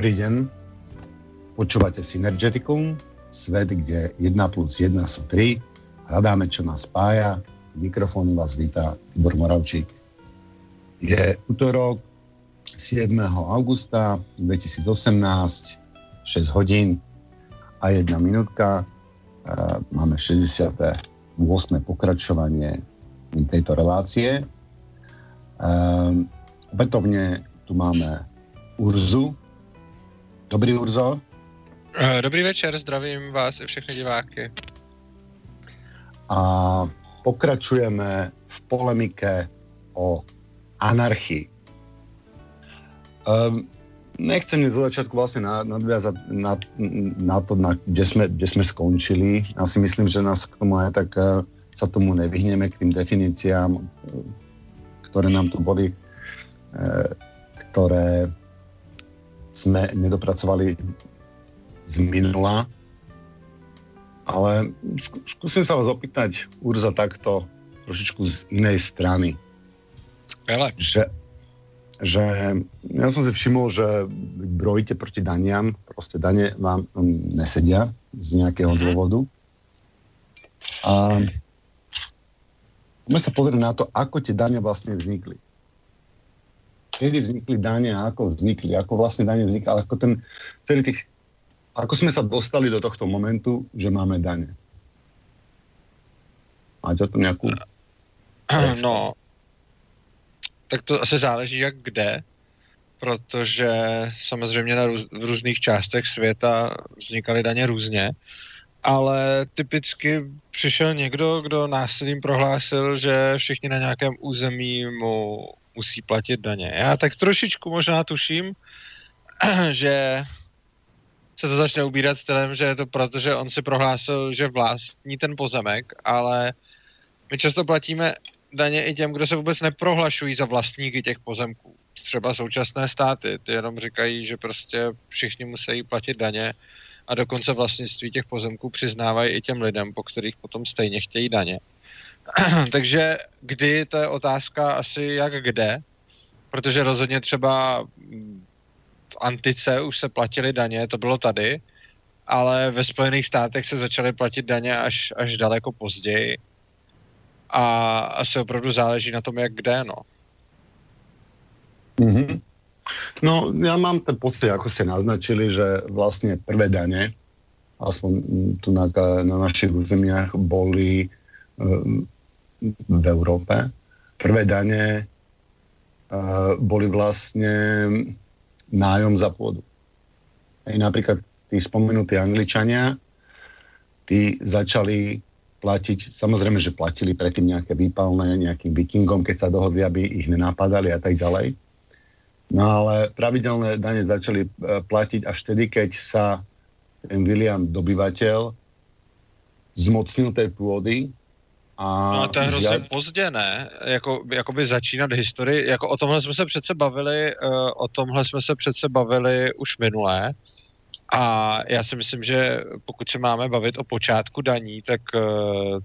Dobrý deň. Počúvate Synergeticum, svet, kde 1 plus 1 sú 3. Hľadáme, čo nás spája. Mikrofón vás vítá Tibor Moravčík. Je útorok 7. augusta 2018, 6 hodín a 1 minútka. Máme 68. pokračovanie tejto relácie. Opätovne tu máme Urzu. Dobrý Urzo. Eh, dobrý večer, zdravím vás i všechny diváky. A pokračujeme v polemike o anarchii. Um, nechcem zo začiatku vlastne nadviazať na, na to, na, kde, sme, kde sme skončili. Ja si myslím, že nás k tomu aj tak uh, sa tomu nevyhneme, k tým definíciám, uh, ktoré nám tu boli, uh, ktoré sme nedopracovali z minula. Ale skúsim sa vás opýtať, Urza, takto trošičku z inej strany. Hele. Že, že ja som si všimol, že brojíte proti daniam, proste dane vám nesedia z nejakého mm-hmm. dôvodu. A poďme sa pozrieť na to, ako tie dania vlastne vznikli kedy vznikli dane a ako vznikli, ako vlastne dane vznikli, ako ten celý tých, ako sme sa dostali do tohto momentu, že máme dane. Máte to nějakou... No, tak to asi záleží jak kde, protože samozřejmě na růz, v různých částech světa vznikaly daně různě, ale typicky přišel někdo, kdo násilím prohlásil, že všichni na nějakém území mu musí platit daně. Já tak trošičku možná tuším, že se to začne ubírat stylem, že je to proto, že on si prohlásil, že vlastní ten pozemek, ale my často platíme daně i těm, kdo se vůbec neprohlašují za vlastníky těch pozemků. Třeba současné státy, ty jenom říkají, že prostě všichni musí platit daně a dokonce vlastnictví těch pozemků přiznávají i těm lidem, po kterých potom stejně chtějí daně. Takže kdy, to je otázka asi jak kde, protože rozhodně třeba v antice už se platily daně, to bylo tady, ale ve Spojených státech se začaly platit daně až, až daleko později. A asi opravdu záleží na tom, jak kde, no. Mm-hmm. No, ja mám ten pocit, ako ste naznačili, že vlastne prvé dane, aspoň tu na, na našich územiach, boli v Európe. Prvé dane uh, boli vlastne nájom za pôdu. Aj napríklad tí spomenutí Angličania, tí začali platiť, samozrejme, že platili predtým nejaké výpalné nejakým vikingom, keď sa dohodli, aby ich nenapadali a tak ďalej. No ale pravidelné dane začali platiť až vtedy, keď sa ten William dobyvateľ zmocnil tej pôdy a no, to je hrozně žád... pozdě, ne? Jako, jakoby začínat historii, jako o tomhle jsme se přece bavili, uh, o tomhle jsme se přece bavili už minulé. A já si myslím, že pokud se máme bavit o počátku daní, tak uh,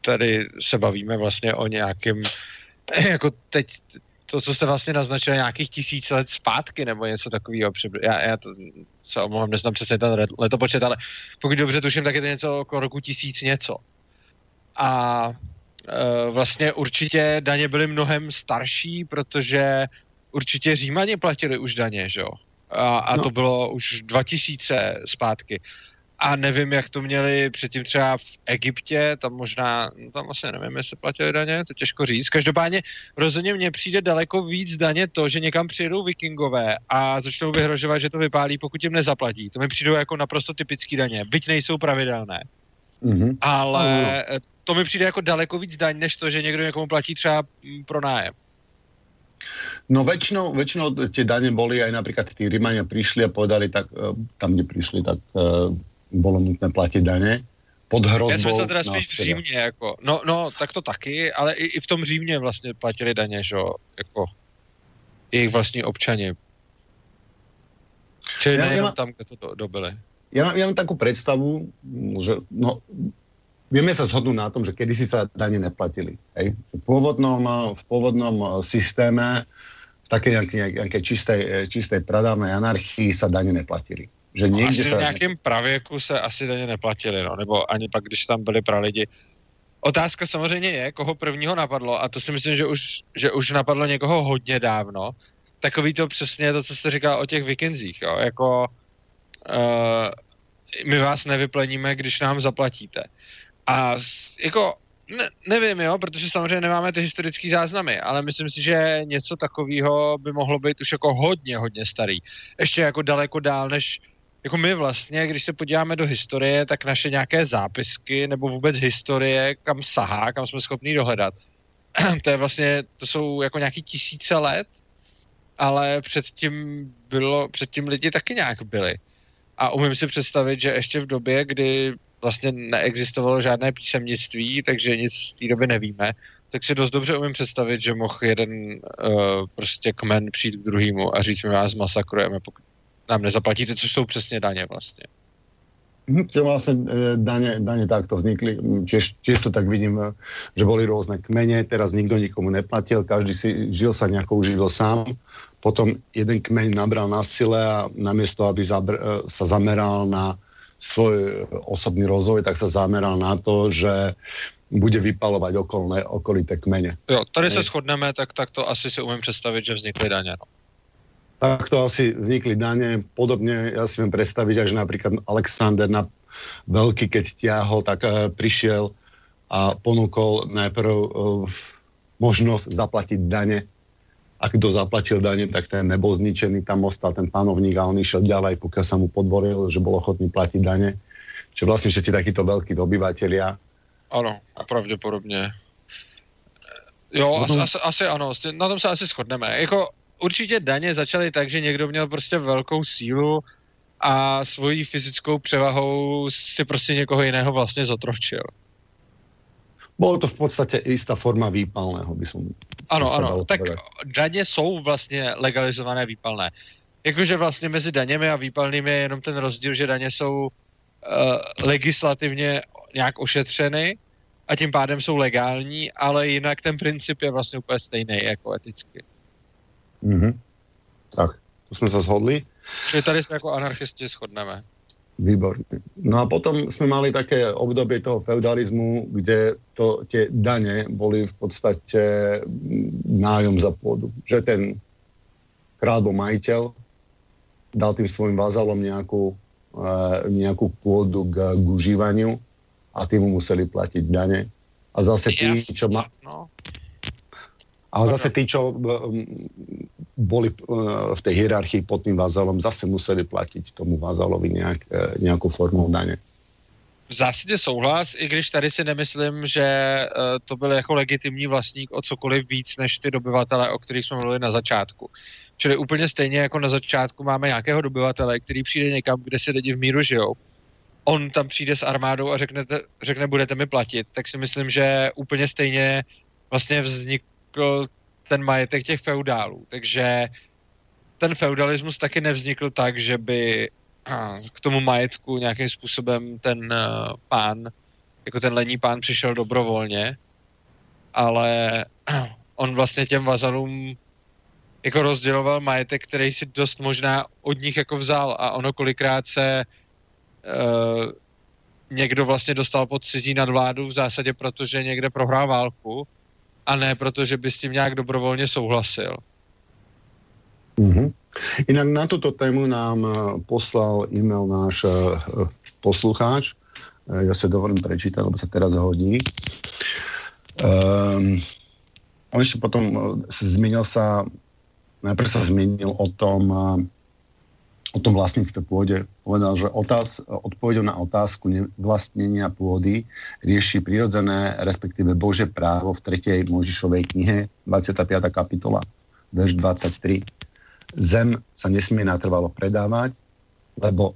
tady se bavíme vlastně o nějakém, jako teď, to, co jste vlastně naznačili, nějakých tisíc let zpátky nebo něco takového. Já, já to se omlouvám, neznám přesně ten letopočet, ale pokud dobře tuším, tak je to něco okolo roku tisíc něco a e, vlastně určitě daně byly mnohem starší, protože určitě Římani platili už daně, že jo? A, a no. to bylo už 2000 zpátky. A nevím, jak to měli předtím třeba v Egyptě, tam možná, no tam vlastně nevím, jestli platili daně, to těžko říct. Každopádně rozhodně mně přijde daleko víc daně to, že někam přijedou vikingové a začnou vyhrožovat, že to vypálí, pokud jim nezaplatí. To mi přijdou jako naprosto typický daně, byť nejsou pravidelné. Mm-hmm. Ale to mi přijde jako daleko víc daň, než to, že někdo někomu platí třeba mm, pro nájem. No väčšinou, väčšinou tie dane boli aj napríklad tí Rímania prišli a povedali, tak e, tam, kde prišli, tak uh, bolo nutné platiť dane. Pod hrozbou. Já jsem se teda spíš v Římě, jako, no, no, tak to taky, ale i, i v tom Římě vlastně platili daně, že jo, jako jejich vlastní občani. Čili ja, nejenom ja, tam, kde to do, dobili. Ja, ja mám takú predstavu, že no, vieme sa zhodnúť na tom, že kedysi sa dane neplatili. Hej? V, pôvodnom, v pôvodnom systéme, v také nejakej, čistej, čistej pradávnej anarchii sa dane neplatili. Že no, asi sa... v nějakém pravěku se asi daně neplatili, no, nebo ani pak, když tam byli pralidi. Otázka samozřejmě je, koho prvního napadlo, a to si myslím, že už, že už napadlo někoho hodně dávno. Takový to přesně to, co jste říkal o těch vikingzích, jo, jako uh, my vás nevypleníme, když nám zaplatíte. A jako ne, nevím, jo, protože samozřejmě nemáme ty historické záznamy, ale myslím si, že něco takového by mohlo být už jako hodně, hodně starý. Ještě jako daleko dál, než jako my vlastně, když se podíváme do historie, tak naše nějaké zápisky nebo vůbec historie, kam sahá, kam jsme schopni dohledat, to je vlastně, to jsou jako nějaký tisíce let, ale předtím bylo, předtím lidi taky nějak byli. A umím si představit, že ještě v době, kdy vlastně neexistovalo žádné písemnictví, takže nic z té doby nevíme, tak si dost dobře umím představit, že mohl jeden uh, prostě kmen přijít k druhému a říct, my vás masakrujeme, pokud nám nezaplatíte, což jsou přesně daně vlastně. Čo vlastne daně, daně takto vznikli, tiež, tiež to tak vidím, e, že boli rôzne kmene, teraz nikto nikomu neplatil, každý si žil sa nejako uživil sám, potom jeden kmeň nabral na sile a namiesto, aby zabr, sa zameral na svoj osobný rozvoj, tak sa zameral na to, že bude vypalovať okolné, okolité kmene. Jo, tady se shodneme, tak, tak to asi si umím představit, že vznikly daně. No. Tak to asi vznikli daně. Podobně ja si viem predstaviť, že napríklad Alexander na veľký, keď tiahol, tak uh, prišiel a ponúkol najprv uh, možnosť zaplatiť dane a kto zaplatil dane, tak ten nebol zničený, tam ostal ten panovník a on išiel ďalej, pokiaľ sa mu podvoril, že bol ochotný platiť dane. Čiže vlastne všetci takíto veľkí dobyvatelia. Ano, pravděpodobně. Jo, no, asi, asi, asi ano, na tom se asi shodneme. Jako určitě daně začaly tak, že někdo měl prostě velkou sílu a svojí fyzickou převahou si prostě někoho jiného vlastně zotročil. Bolo to v podstatě jistá forma výpalného, by som Ano, ano, tak povedať. daně jsou vlastně legalizované výpalné. Jakože vlastně mezi daněmi a výpalnými je jenom ten rozdíl, že daně jsou uh, legislativně nějak ošetřeny a tím pádem jsou legální, ale jinak ten princip je vlastně úplně stejný jako eticky. Mm-hmm. Tak, to jsme se shodli. Čiže tady se jako anarchisti shodneme. Výborne. No a potom sme mali také obdobie toho feudalizmu, kde to, tie dane boli v podstate nájom za pôdu. Že ten král bol majiteľ, dal tým svojim vazalom nejakú, e, nejakú pôdu k, k užívaniu a tým mu museli platiť dane. A zase tí, čo ma... Ale zase tí, čo boli v tej hierarchii pod tým vazalom, zase museli platiť tomu vazalovi nejak, nějakou formou daně. V zásadě souhlas, i když tady si nemyslím, že to byl jako legitimní vlastník o cokoliv víc než ty dobyvatele, o kterých jsme mluvili na začátku. Čili úplně stejně jako na začátku máme nějakého dobyvatele, který přijde někam, kde si lidi v míru žijou. On tam přijde s armádou a řekne, řekne budete mi platit, tak si myslím, že úplně stejně vlastně vznik, vznikl ten majetek těch feudálů. Takže ten feudalismus taky nevznikl tak, že by k tomu majetku nějakým způsobem ten uh, pán, jako ten lení pán přišel dobrovolně, ale on vlastně těm vazalům jako rozděloval majetek, který si dost možná od nich jako vzal a ono kolikrát se uh, někdo vlastně dostal pod cizí nadvládu v zásadě, protože někde prohrál válku a ne proto, že by s tím nějak dobrovolně souhlasil. Mm-hmm. Inak na túto tému nám eh, poslal e-mail náš uh, poslucháč. Uh, ja sa dovolím prečítať, lebo sa teraz hodí. Um, on ešte potom zmenil sa, najprv sa zmenil o tom, o tom vlastníctve pôde. Povedal, že otáz, odpovedou na otázku vlastnenia pôdy rieši prirodzené, respektíve Bože právo v 3. Možišovej knihe, 25. kapitola, verš 23. Zem sa nesmie natrvalo predávať, lebo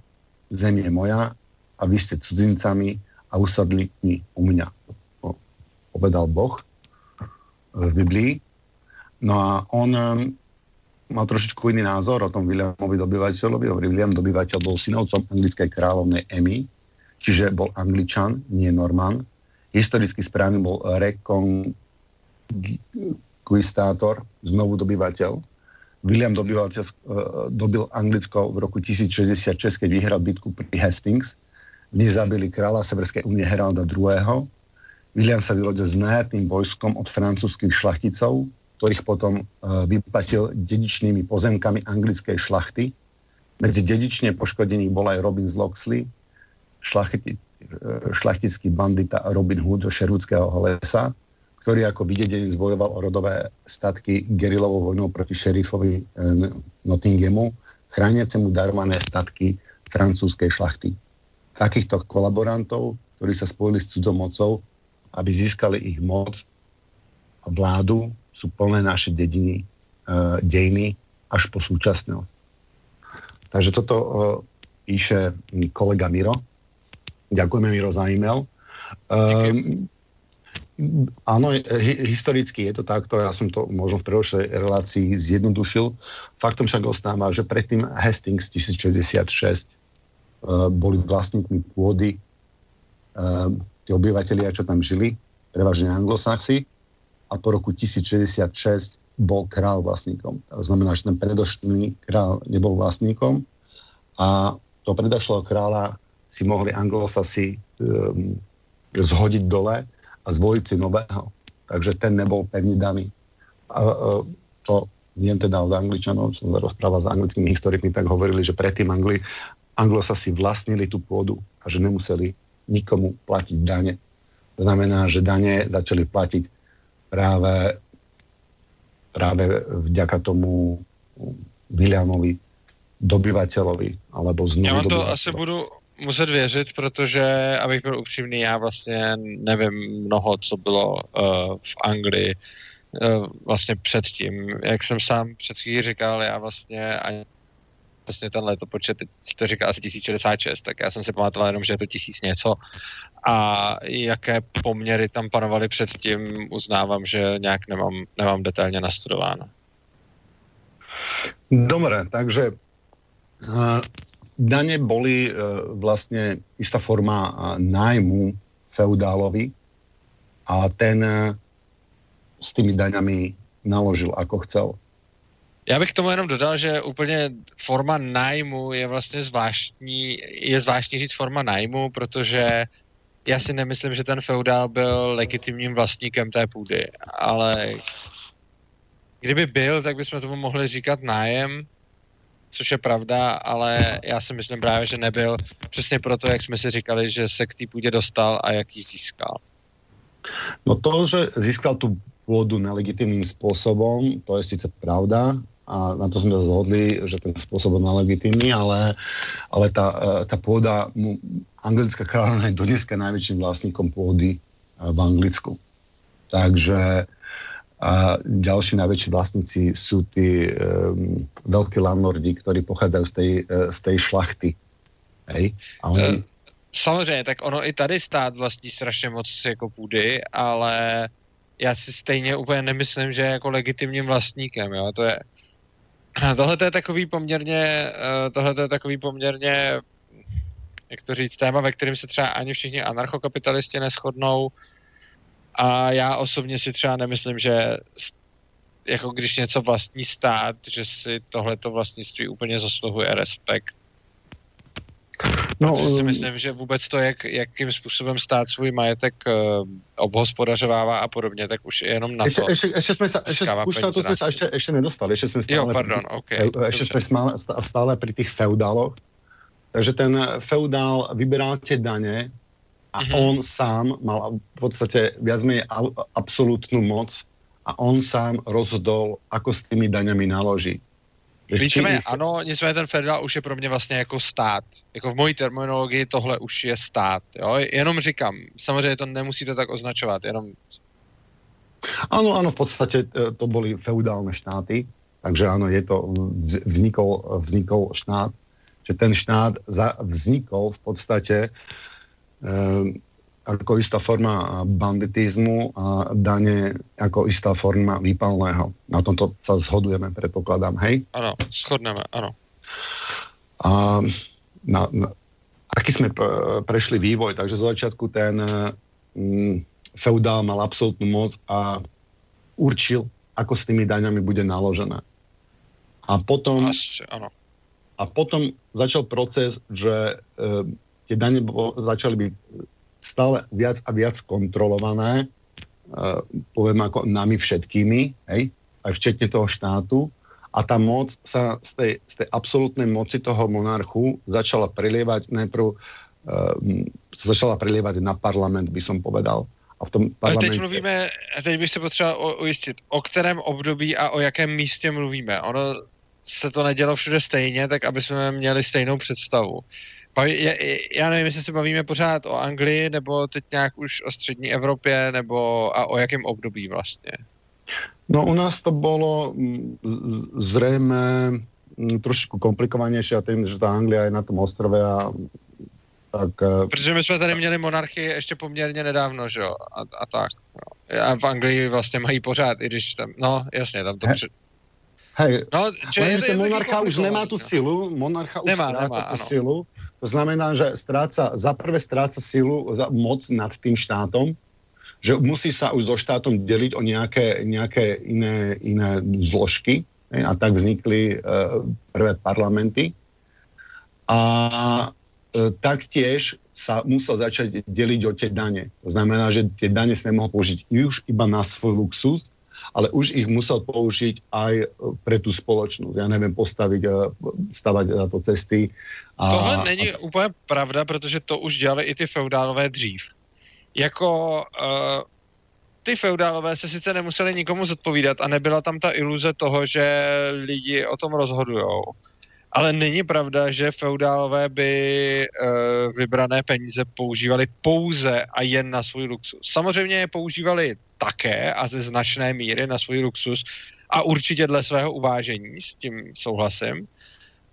zem je moja a vy ste cudzincami a usadli mi u mňa. Povedal Boh v Biblii. No a on mal trošičku iný názor o tom Williamovi dobyvateľovi. William dobyvateľ bol synovcom anglickej kráľovnej Emmy, čiže bol angličan, nie norman. Historicky správny bol rekonkvistátor, znovu dobyvateľ. William dobil, dobil Anglicko v roku 1066, keď vyhral bitku pri Hastings. V zabili kráľa Severskej únie Heralda II. William sa vylodil s najatným vojskom od francúzských šlachticov, ktorých potom vyplatil dedičnými pozemkami anglickej šlachty. Medzi dedične poškodených bol aj Robin z Loxley, šlachti, šlachtický bandita Robin Hood zo Šerúdského lesa, ktorý ako videdenec zbojoval o rodové statky gerilovou vojnou proti šerifovi eh, Nottinghamu, chrániacemu darované statky francúzskej šlachty. Takýchto kolaborantov, ktorí sa spojili s cudzou mocou, aby získali ich moc a vládu, sú plné naše dediny, e, dejiny až po súčasnosť. Takže toto e, píše kolega Miro. Ďakujeme Miro za e-mail. Um, Áno, historicky je to takto, ja som to možno v predošlej relácii zjednodušil. Faktom však ostáva, že predtým Hastings 1066 uh, eh, boli vlastníkmi pôdy uh, tí obyvateľia, čo tam žili, prevažne anglosaxi, a po roku 1066 bol král vlastníkom. To znamená, že ten predošlý král nebol vlastníkom a to predošlého kráľa si mohli anglosasi um, zhodiť dole a zvoliť si nového. Takže ten nebol pevne daný. A, a, to viem teda od Angličanov, čo som rozprával s anglickými historikmi, tak hovorili, že predtým Angli, Anglosa si vlastnili tú pôdu a že nemuseli nikomu platiť dane. To znamená, že dane začali platiť práve, práve vďaka tomu Williamovi dobyvateľovi, alebo znovu Já to asi budu muset věřit, protože, abych byl upřímný, já vlastně nevím mnoho, co bylo uh, v Anglii uh, vlastně předtím. Jak jsem sám před chvílí říkal, já vlastně ani vlastně ten letopočet, jste říkal asi 1066, tak já jsem si pamatoval jenom, že je to tisíc něco a jaké poměry tam panovaly předtím, uznávám, že nějak nemám, nemám detailně nastudováno. Dobre, takže uh, dane boli e, vlastne istá forma e, nájmu feudálovi a ten s tými daňami naložil ako chcel. Já bych tomu jenom dodal, že úplně forma nájmu je vlastně zvláštní, je zvláštní říct forma nájmu, protože já si nemyslím, že ten feudál byl legitimním vlastníkem té půdy, ale kdyby byl, tak bychom tomu mohli říkat nájem, což je pravda, ale já si myslím právě, že nebyl přesně proto, jak jsme si říkali, že se k té půdě dostal a jak ji získal. No to, že získal tu pôdu nelegitimním spôsobom, to je síce pravda, a na to sme zhodli, že ten spôsob je nelegitimný, ale, ale tá, e, tá pôda, mu, anglická kráľovna je dodneska najväčším vlastníkom pôdy e, v Anglicku. Takže a ďalší najväčší vlastníci sú tí um, veľkí landlordi, ktorí pochádzajú z tej, uh, z tej šlachty. Hej? A oni... Uh, samozřejmě, tak ono i tady stát vlastní strašně moc jako půdy, ale já si stejně úplně nemyslím, že je jako legitimním vlastníkem, jo, to je tohle je takový poměrně, tohle je takový poměrně, jak to říct, téma, ve kterém se třeba ani všichni anarchokapitalisti neschodnou, a já osobně si třeba nemyslím, že jako když něco vlastní stát, že si tohleto vlastnictví úplně zasluhuje respekt. No, Protože si um, myslím, že vůbec to, jak, jakým způsobem stát svůj majetek uh, obhospodařovává a podobně, tak už jenom na ještě, to. Ještě, ještě jsme se, ještě, už to jsme se ještě, ještě nedostali. Ještě jsme stále, jo, pardon, pri, okay, ještě jsme stále, stále pri těch feudáloch. Takže ten feudál vybíral tě daně a mm-hmm. on sám mal v podstate viac menej absolútnu moc a on sám rozhodol, ako s tými daňami naloží. Víceméně ano, nicméně ten federál už je pro mě vlastně jako stát. Jako v mojí terminologii tohle už je stát. Jo? Jenom říkám, samozřejmě to nemusíte tak označovat, jenom... Ano, ano, v podstatě e, to byly feudálne štáty, takže ano, je to, vznikol, vznikol štát, že ten štát vznikol v podstatě Ehm, ako istá forma banditizmu a dane ako istá forma výpalného. Na tomto sa zhodujeme, predpokladám, hej? Áno, shodneme, áno. A na, na, aký sme prešli vývoj, takže z začiatku ten mm, feudál mal absolútnu moc a určil, ako s tými daňami bude naložené. A potom, Asi, ano. A potom začal proces, že uh, tie dane začali byť stále viac a viac kontrolované, uh, poviem ako nami všetkými, hej, aj včetne toho štátu. A tá moc sa z tej, z tej absolútnej moci toho monarchu začala prelievať najprv uh, začala prelievať na parlament, by som povedal. A v tom parlamentě... Ale teď mluvíme, teď bych se potřeboval ujistit, o kterém období a o jakém místě mluvíme. Ono se to nedělo všude stejně, tak aby jsme měli stejnou představu. Já nevím, jestli se bavíme pořád o Anglii, nebo teď nějak už o střední Evropě, nebo a o jakém období vlastně? No u nás to bylo mm, zřejmě mm, trošku komplikovanější a tím, že ta Anglia je na tom ostrově a tak... Eh, Protože my jsme tady měli monarchii ještě poměrně nedávno, že jo, a, a tak. Jo. A v Anglii vlastně mají pořád, i když tam, no jasně, tam to... He, hej, no, je, monarcha už nemá tu silu, monarcha už nemá, nemá, tu ano. silu, to znamená, že stráca, za prvé stráca silu, za, moc nad tým štátom, že musí sa už so štátom deliť o nejaké, nejaké iné, iné zložky. Ne? A tak vznikli uh, prvé parlamenty. A uh, taktiež sa musel začať deliť o tie dane. To znamená, že tie dane sa nemohol použiť už iba na svoj luxus, ale už ich musel použiť aj pre tú spoločnosť. Ja neviem, postaviť, e, stavať na to cesty. A, Tohle není a... úplně pravda, protože to už dělali i ty feudálové dřív jako uh, ty feudálové se sice nemuseli nikomu zodpovídat a nebyla tam ta iluze toho, že lidi o tom rozhodujou. Ale není pravda, že feudálové by uh, vybrané peníze používali pouze a jen na svůj luxus. Samozřejmě je používali také a ze značné míry na svůj luxus a určitě dle svého uvážení, s tím souhlasím,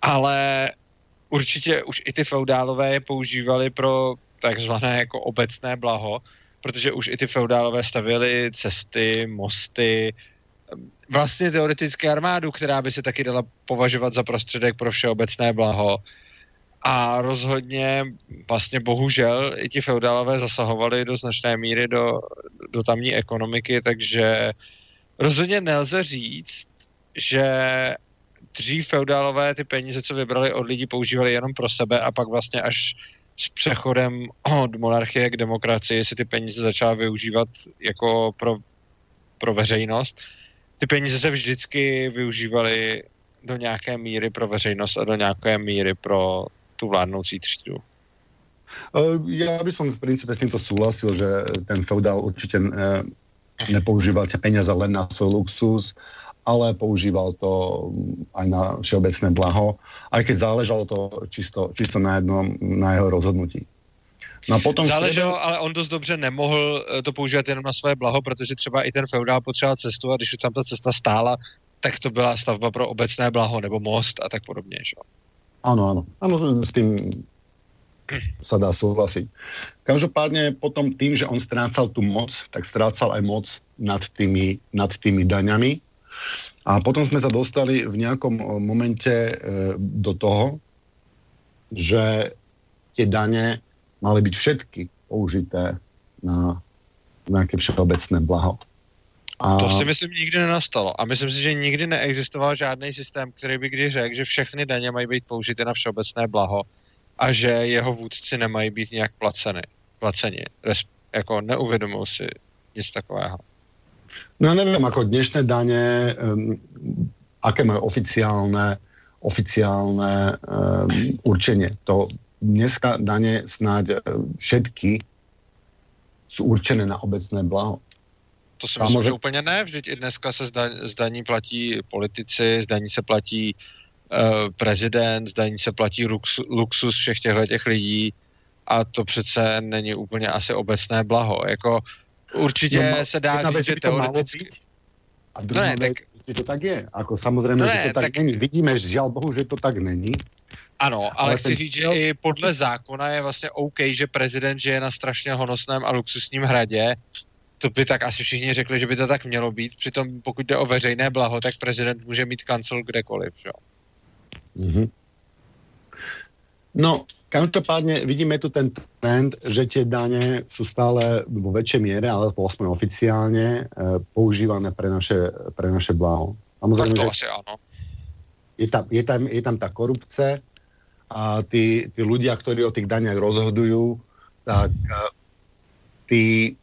ale určitě už i ty feudálové je používali pro takzvané jako obecné blaho, protože už i ty feudálové stavěly cesty, mosty, vlastně teoreticky armádu, která by se taky dala považovat za prostředek pro všeobecné blaho. A rozhodně vlastně bohužel i ti feudálové zasahovali do značné míry do, do tamní ekonomiky, takže rozhodně nelze říct, že dřív feudálové ty peníze, co vybrali od lidí, používali jenom pro sebe a pak vlastně až s přechodem od monarchie k demokracii si ty peníze začala využívat jako pro, pro veřejnost. Ty peníze se vždycky využívaly do nějaké míry pro veřejnost a do nějaké míry pro tu vládnoucí třídu. Eh, ja by som v princípe s týmto súhlasil, že ten feudál určite eh, nepoužíval tie peniaze len na svoj luxus, ale používal to aj na všeobecné blaho, aj keď záležalo to čisto, čisto na, jednom, na jeho rozhodnutí. No a potom Záleželo, ale on dost dobře nemohl eh, to používat jenom na své blaho, protože třeba i ten feudál potřeboval cestu a když už tam ta cesta stála, tak to byla stavba pro obecné blaho nebo most a tak podobně. Že? Ano, ano. Ano, s tím sa dá súhlasiť. Každopádne potom tým, že on strácal tú moc, tak strácal aj moc nad tými, nad tými daňami. A potom sme sa dostali v nejakom eh, momente e, do toho, že tie dane mali byť všetky použité na nějaké všeobecné blaho. A... To si myslím nikdy nenastalo. A myslím si, že nikdy neexistoval žádný systém, který by kdy řekl, že všechny daně mají být použity na všeobecné blaho a že jeho vůdci nemají být nějak placeny. placeni. Jako neuvědomují si nic takového. No ja neviem, ako dnešné dane, um, aké majú oficiálne, oficiálne um, určenie. To dneska dane snáď všetky jsou určené na obecné blaho. To si myslím, že úplně ne. Vždyť i dneska se zdaní platí politici, zdaní se platí uh, prezident, zdaní se platí lux, luxus všech těchto těch lidí a to přece není úplně asi obecné blaho. Jako určitě no, se dá říct, že teoreticky... A druhá no ne, vec, tak... to tak je. Ako samozřejmě, no že to tak, tak není. Vidíme, že žiaľ Bohu, že to tak není. Ano, ale, ale chci říct, že i podle zákona je vlastně OK, že prezident žije na strašně honosném a luxusním hradě. To by tak asi všichni řekli, že by to tak mělo být. Přitom pokud jde o veřejné blaho, tak prezident může mít kancel kdekoliv. Že? Mm-hmm. No, každopádně vidíme tu ten trend, že tie dane sú stále vo väčšej miere, ale aspoň oficiálne, e, používané pre naše, pre naše blaho. Samozrejme, tak to že... asi áno. je tam, je tam, je tam tá korupce a tí, tí ľudia, ktorí o tých daniach rozhodujú, tak tí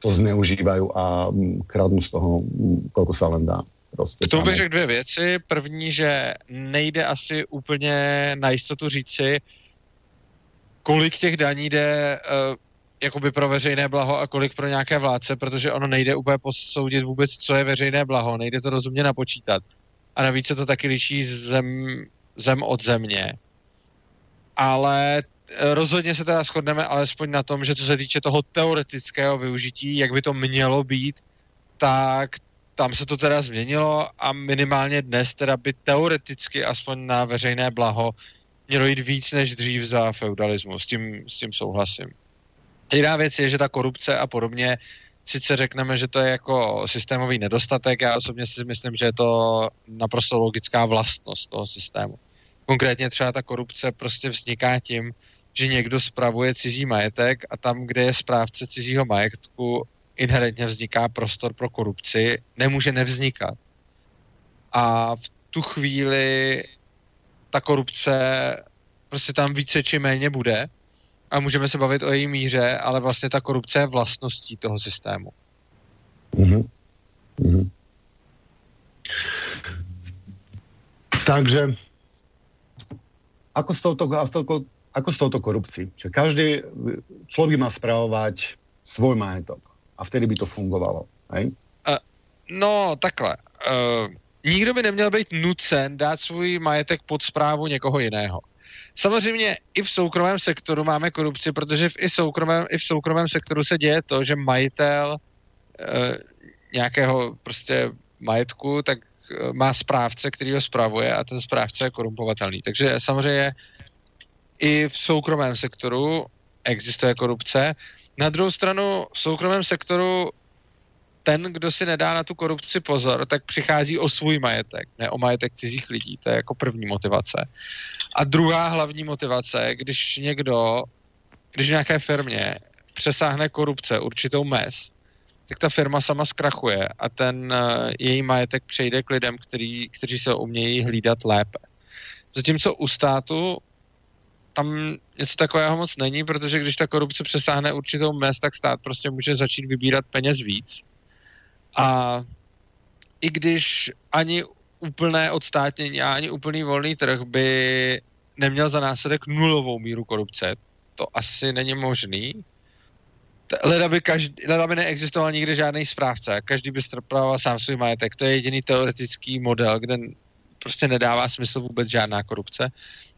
to zneužívají a kradnou z toho, koľko sa len dá. Prostě K tomu bych řekl dvě věci. První, že nejde asi úplně na jistotu říci, kolik těch daní jde uh, jakoby pro veřejné blaho a kolik pro nějaké vládce, protože ono nejde úplně posoudit vůbec, co je veřejné blaho, nejde to rozumně napočítat. A navíc se to taky liší zem, zem od země. Ale eh, rozhodně se teda shodneme alespoň na tom, že co se týče toho teoretického využití, jak by to mělo být, tak tam se to teda změnilo a minimálně dnes teda by teoreticky aspoň na veřejné blaho mělo jít víc než dřív za feudalismu. S tím, s tím souhlasím. Jiná věc je, že ta korupce a podobně, sice řekneme, že to je jako systémový nedostatek, já osobně si myslím, že je to naprosto logická vlastnost toho systému. Konkrétně třeba ta korupce prostě vzniká tím, že někdo spravuje cizí majetek a tam, kde je správce cizího majetku, inherentně vzniká prostor pro korupci, nemůže nevznikat. A v tu chvíli ta korupce prostě tam více či méně bude a můžeme se bavit o její míře, ale vlastně ta korupce je vlastností toho systému. Mm-hmm. Mm-hmm. Takže ako s touto, ako s touto korupcí? Že každý člověk má spravovať svoj majetok a vtedy by to fungovalo. Hej? Uh, no, takhle. Uh, nikdo by neměl být nucen dát svůj majetek pod zprávu někoho jiného. Samozřejmě i v soukromém sektoru máme korupci, protože v, i, soukromém, i v soukromém sektoru se děje to, že majitel uh, nějakého prostě majetku, tak má správce, který ho spravuje a ten správce je korumpovatelný. Takže samozřejmě i v soukromém sektoru existuje korupce. Na druhou stranu v soukromém sektoru ten, kdo si nedá na tu korupci pozor, tak přichází o svůj majetek, ne o majetek cizích lidí. To je jako první motivace. A druhá hlavní motivace, když někdo, když nějaké firmě přesáhne korupce určitou mez, tak ta firma sama zkrachuje a ten uh, její majetek přejde k lidem, který, kteří se umějí hlídat lépe. Zatímco u státu tam něco takového moc není, protože když ta korupce přesáhne určitou mez, tak stát prostě může začít vybírat peněz víc. A i když ani úplné odstátnění a ani úplný volný trh by neměl za následek nulovou míru korupce, to asi není možný. Leda by, každý, leda by neexistoval nikdy žádný správce, každý by strpravoval sám svůj majetek. To je jediný teoretický model, kde prostě nedává smysl vůbec žádná korupce.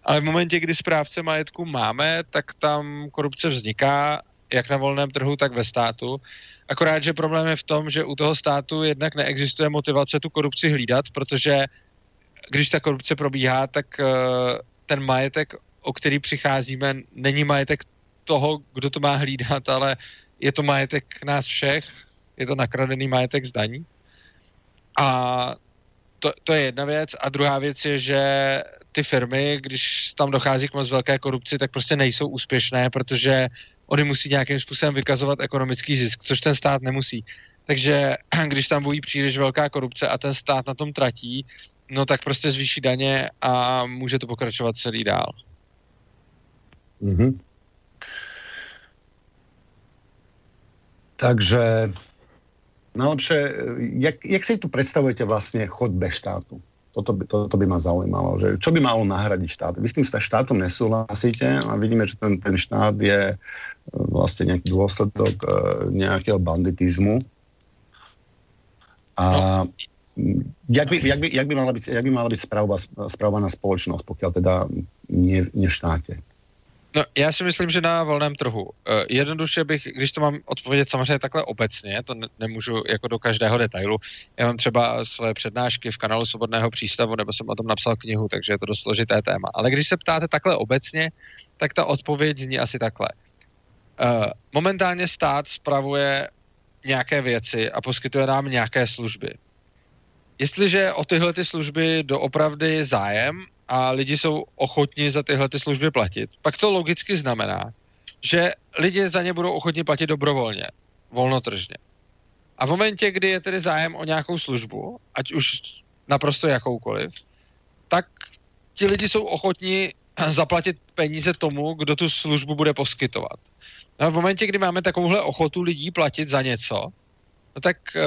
Ale v momentě, kdy správce majetku máme, tak tam korupce vzniká jak na volném trhu, tak ve státu. Akorát, že problém je v tom, že u toho státu jednak neexistuje motivace tu korupci hlídat, protože když ta korupce probíhá, tak uh, ten majetek, o který přicházíme, není majetek toho, kdo to má hlídat, ale je to majetek nás všech, je to nakradený majetek z daní. A to, to je jedna věc. A druhá věc je, že ty firmy, když tam dochází k moc velké korupci, tak prostě nejsou úspěšné, protože oni musí nějakým způsobem vykazovat ekonomický zisk, což ten stát nemusí. Takže když tam bude příliš velká korupce a ten stát na tom tratí, no tak prostě zvýší daně a může to pokračovat celý dál. Mm-hmm. Takže, no, že, jak, jak si tu představujete vlastně chod bez štátu? Toto by, to, to by ma zaujímalo, že čo by malo nahradiť štát. Vy s tým štátom nesúhlasíte a vidíme, že ten, ten štát je e, vlastne nejaký dôsledok uh, nejakého banditizmu. A jak by, jak by, jak by mala byť, jak by mala byť spravovaná spoločnosť, pokiaľ teda nie, nie v štáte? No, já si myslím, že na volném trhu. Uh, jednoduše bych, když to mám odpovědět samozřejmě takhle obecně, to ne, nemůžu jako do každého detailu. Já mám třeba své přednášky v kanálu Svobodného přístavu, nebo jsem o tom napsal knihu, takže je to dost složité téma. Ale když se ptáte takhle obecně, tak ta odpověď zní asi takhle. Uh, momentálně stát spravuje nějaké věci a poskytuje nám nějaké služby. Jestliže o tyhle ty služby doopravdy zájem a lidi jsou ochotní za tyhle ty služby platit, pak to logicky znamená, že lidi za ně budou ochotní platit dobrovolně, volnotržně. A v momentě, kdy je tedy zájem o nějakou službu, ať už naprosto jakoukoliv, tak ti lidi jsou ochotní zaplatit peníze tomu, kdo tu službu bude poskytovat. No v momentě, kdy máme takovouhle ochotu lidí platit za něco, no tak uh,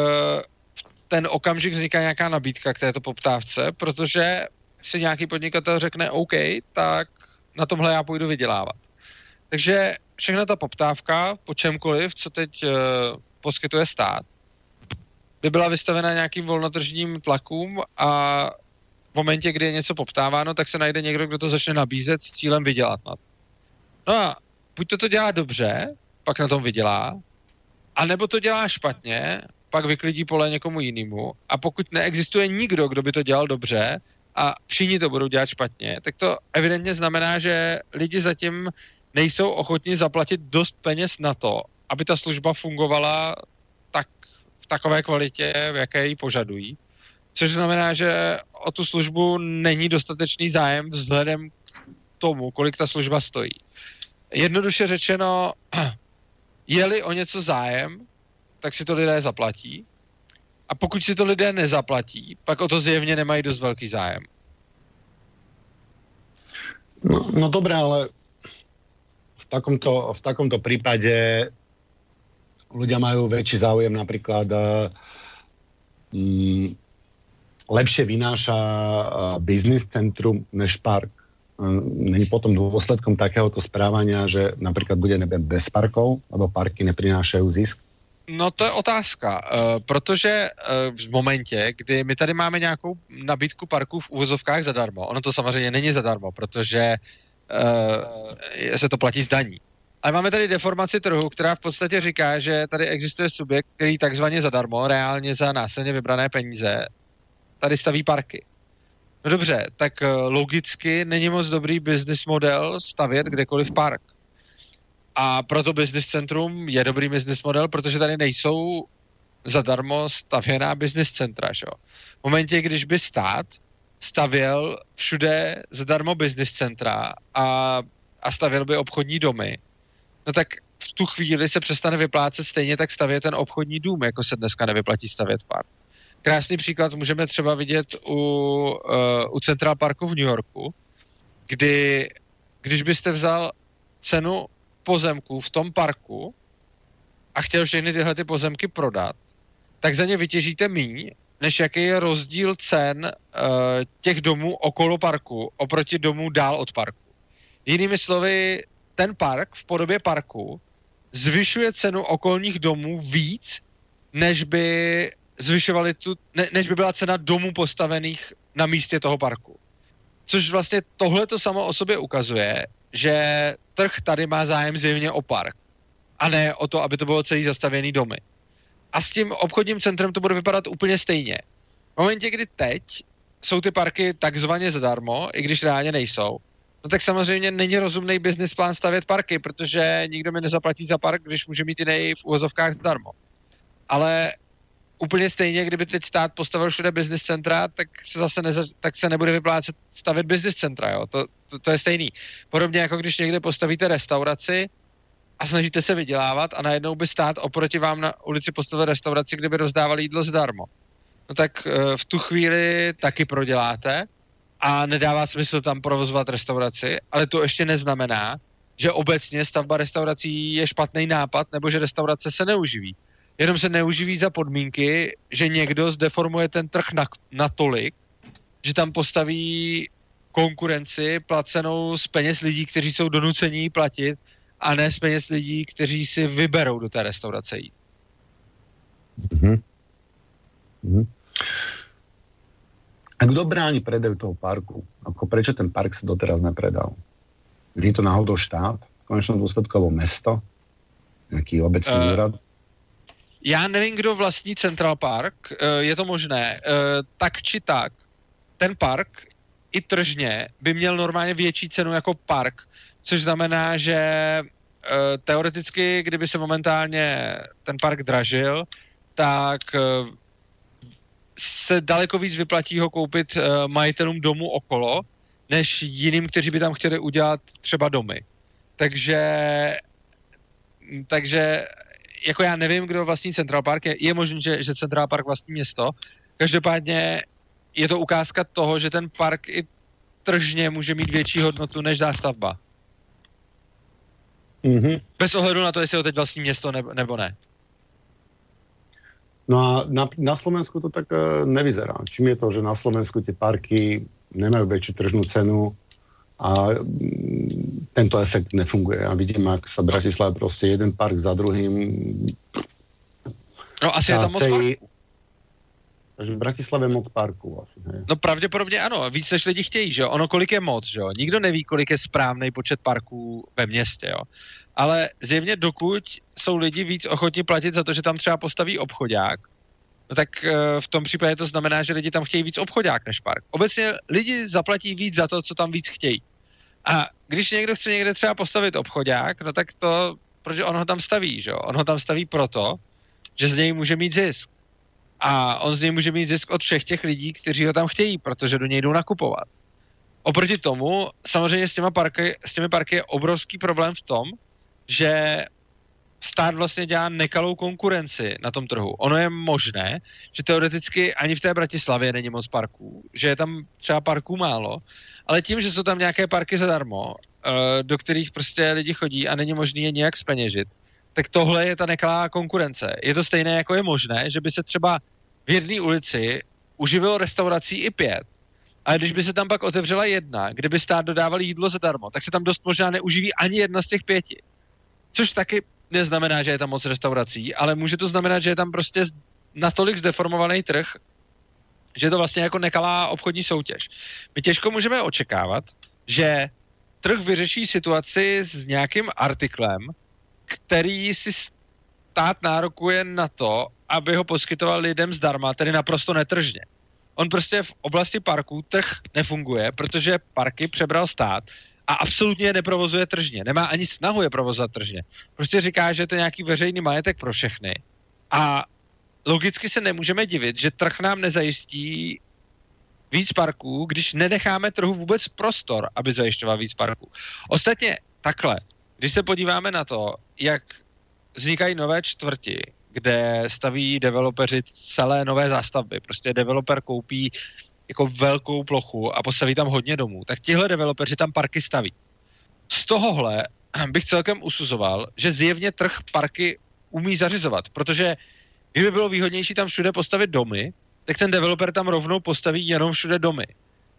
ten okamžik vzniká nějaká nabídka k této poptávce, protože si nějaký podnikatel řekne OK, tak na tomhle já půjdu vydělávat. Takže všechna ta poptávka po čemkoliv, co teď uh, poskytuje stát, by byla vystavena nějakým volnotržním tlakům a v momentě, kdy je něco poptáváno, tak se najde někdo, kdo to začne nabízet s cílem vydělat. No a buď to to dělá dobře, pak na tom vydělá, anebo to dělá špatně, pak vyklidí pole někomu jinému a pokud neexistuje nikdo, kdo by to dělal dobře a všichni to budou dělat špatně, tak to evidentně znamená, že lidi zatím nejsou ochotni zaplatit dost peněz na to, aby ta služba fungovala tak v takové kvalitě, v jaké ji požadují. Což znamená, že o tu službu není dostatečný zájem vzhledem k tomu, kolik ta služba stojí. Jednoduše řečeno, je-li o něco zájem, tak si to lidé zaplatí. A pokud si to lidé nezaplatí, pak o to zjevně nemají dost velký zájem. No, no dobré, ale v takomto, v takomto prípade ľudia majú väčší záujem napríklad uh, lepšie vynáša uh, business centrum než park. Uh, není potom dôsledkom takéhoto správania, že napríklad bude neviem, bez parkov, lebo parky neprinášajú zisk? No to je otázka, uh, protože uh, v momentě, kdy my tady máme nějakou nabídku parků v úvozovkách zadarmo, ono to samozřejmě není zadarmo, protože uh, se to platí z daní. Ale máme tady deformaci trhu, která v podstatě říká, že tady existuje subjekt, který takzvaně zadarmo, reálně za následně vybrané peníze, tady staví parky. No dobře, tak logicky není moc dobrý business model stavět kdekoliv park. A proto business centrum je dobrý business model, protože tady nejsou zadarmo stavěná business centra. Že? V momentě, když by stát stavěl všude zadarmo business centra a, a stavěl by obchodní domy, no tak v tu chvíli se přestane vyplácet stejně tak stavět ten obchodní dům, jako se dneska nevyplatí stavět park. Krásný příklad můžeme třeba vidět u, uh, u Central Parku v New Yorku, kdy když byste vzal cenu pozemků v tom parku a chtěl všechny tyhle ty pozemky prodat, tak za ně vytěžíte míň, než jaký je rozdíl cen uh, těch domů okolo parku oproti domů dál od parku. Jinými slovy, ten park v podobě parku zvyšuje cenu okolních domů víc, než by zvyšovali tu, ne, než by byla cena domů postavených na místě toho parku. Což vlastně tohle to samo o sobě ukazuje, že trh tady má zájem zjevně o park a ne o to, aby to bylo celý zastavěný domy. A s tím obchodním centrem to bude vypadat úplně stejně. V momentě, kdy teď jsou ty parky takzvaně zadarmo, i když reálně nejsou, no tak samozřejmě není rozumný business plán stavět parky, protože nikdo mi nezaplatí za park, když může mít jiný v uvozovkách zadarmo. Ale úplně stejně, kdyby teď stát postavil všude business centra, tak se zase neza, tak se nebude vyplácet stavit business centra, jo? To, to, to je stejný. Podobně jako když někde postavíte restauraci a snažíte se vydělávat a najednou by stát oproti vám na ulici postavil restauraci, kde by rozdávali jídlo zdarmo. No tak uh, v tu chvíli taky proděláte a nedává smysl tam provozovat restauraci, ale to ještě neznamená, že obecně stavba restaurací je špatný nápad nebo že restaurace se neuživí jenom se neuživí za podmínky, že někdo zdeformuje ten trh na, natolik, že tam postaví konkurenci placenou z peněz lidí, kteří jsou donucení platit a ne z peněz lidí, kteří si vyberou do té restaurace jít. Mm-hmm. Mm-hmm. A kdo brání predaju toho parku? Ako prečo ten park sa doteraz nepredal? Je to náhodou štát? V konečnom dôsledku alebo mesto? Nejaký obecný uh, úrad? Já nevím, kdo vlastní Central Park, eh, je to možné. Eh, tak či tak, ten park i tržně by měl normálně větší cenu jako park, což znamená, že eh, teoreticky, kdyby se momentálně ten park dražil, tak se daleko víc vyplatí ho koupit majitelům domu okolo, než jiným, kteří by tam chtěli udělat třeba domy. Takže takže jako já nevím, kdo vlastní Central Park, je, je možné, že, že Central Park vlastní město. Každopádně je to ukázka toho, že ten park i tržně může mít větší hodnotu než zástavba. Mm-hmm. Bez ohledu na to, jestli ho teď vlastní město nebo ne. No a na, na Slovensku to tak uh, nevyzerá. Čím je to, že na Slovensku tie parky nemajú väčšiu tržnú cenu a mm, tento efekt nefunguje. A vidím, ak sa Bratislava prostě jeden park za druhým No asi je tam moc parků. Takže v Bratislavě moc parků asi. Ne? No pravděpodobně ano, víc než lidi chtějí, že jo? Ono kolik je moc, že jo? Nikdo neví, kolik je správný počet parků ve městě, jo? Ale zjevně dokud jsou lidi víc ochotní platit za to, že tam třeba postaví obchodák, no tak uh, v tom případě to znamená, že lidi tam chtějí víc obchodák než park. Obecně lidi zaplatí víc za to, co tam víc chtějí. A když někdo chce někde třeba postavit obchodák, no tak to, protože on ho tam staví, že jo? On ho tam staví proto, že z něj může mít zisk. A on z něj může mít zisk od všech těch lidí, kteří ho tam chtějí, protože do něj jdou nakupovat. Oproti tomu, samozřejmě s, těma parky, s těmi parky je obrovský problém v tom, že stát vlastně dělá nekalou konkurenci na tom trhu. Ono je možné, že teoreticky ani v té Bratislavě není moc parků, že je tam třeba parků málo, ale tím, že jsou tam nějaké parky zadarmo, eh, do kterých prostě lidi chodí a není možné je nějak speněžit, tak tohle je ta nekalá konkurence. Je to stejné, jako je možné, že by se třeba v jedné ulici uživilo restaurací i pět, ale když by se tam pak otevřela jedna, kde by stát dodával jídlo zadarmo, tak se tam dost možná neuživí ani jedna z těch pěti. Což taky neznamená, že je tam moc restaurací, ale může to znamenat, že je tam prostě natolik zdeformovaný trh, že je to vlastně jako nekalá obchodní soutěž. My těžko můžeme očekávat, že trh vyřeší situaci s nějakým artiklem, který si stát nárokuje na to, aby ho poskytoval lidem zdarma, tedy naprosto netržně. On prostě v oblasti parků trh nefunguje, protože parky přebral stát a absolutně je neprovozuje tržně. Nemá ani snahu je provozovat tržně. Prostě říká, že je to nějaký veřejný majetek pro všechny. A logicky se nemůžeme divit, že trh nám nezajistí víc parků, když nenecháme trhu vůbec prostor, aby zajišťoval víc parků. Ostatně takhle, když se podíváme na to, jak vznikají nové čtvrti, kde staví developeři celé nové zástavby. Prostě developer koupí jako velkou plochu a postaví tam hodně domů, tak tihle developeři tam parky staví. Z tohohle bych celkem usuzoval, že zjevně trh parky umí zařizovat, protože kdyby bylo výhodnější tam všude postavit domy, tak ten developer tam rovnou postaví jenom všude domy.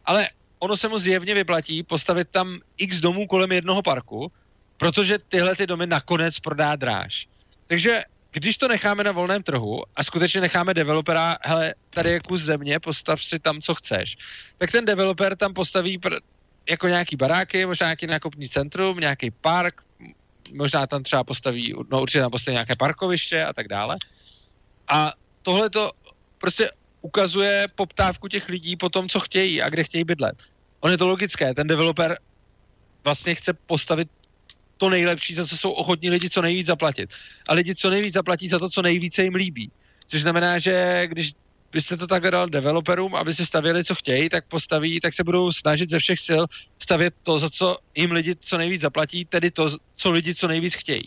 Ale ono se mu zjevně vyplatí postavit tam x domů kolem jednoho parku, protože tyhle ty domy nakonec prodá dráž. Takže když to necháme na volném trhu a skutečně necháme developera, hele, tady je kus země, postav si tam, co chceš, tak ten developer tam postaví pr- jako nějaký baráky, možná nějaký nákupní centrum, nějaký park, možná tam třeba postaví, no určitě tam postaví nějaké parkoviště a tak dále. A tohle to prostě ukazuje poptávku těch lidí po tom, co chtějí a kde chtějí bydlet. On je to logické, ten developer vlastně chce postavit to nejlepší, za co jsou ochotní lidi co nejvíc zaplatit. A lidi co nejvíc zaplatí za to, co nejvíce jim líbí. Což znamená, že když byste to takhle dal developerům, aby se stavěli, co chtějí, tak postaví, tak se budou snažit ze všech sil stavět to, za co jim lidi co nejvíc zaplatí, tedy to, co lidi co nejvíc chtějí.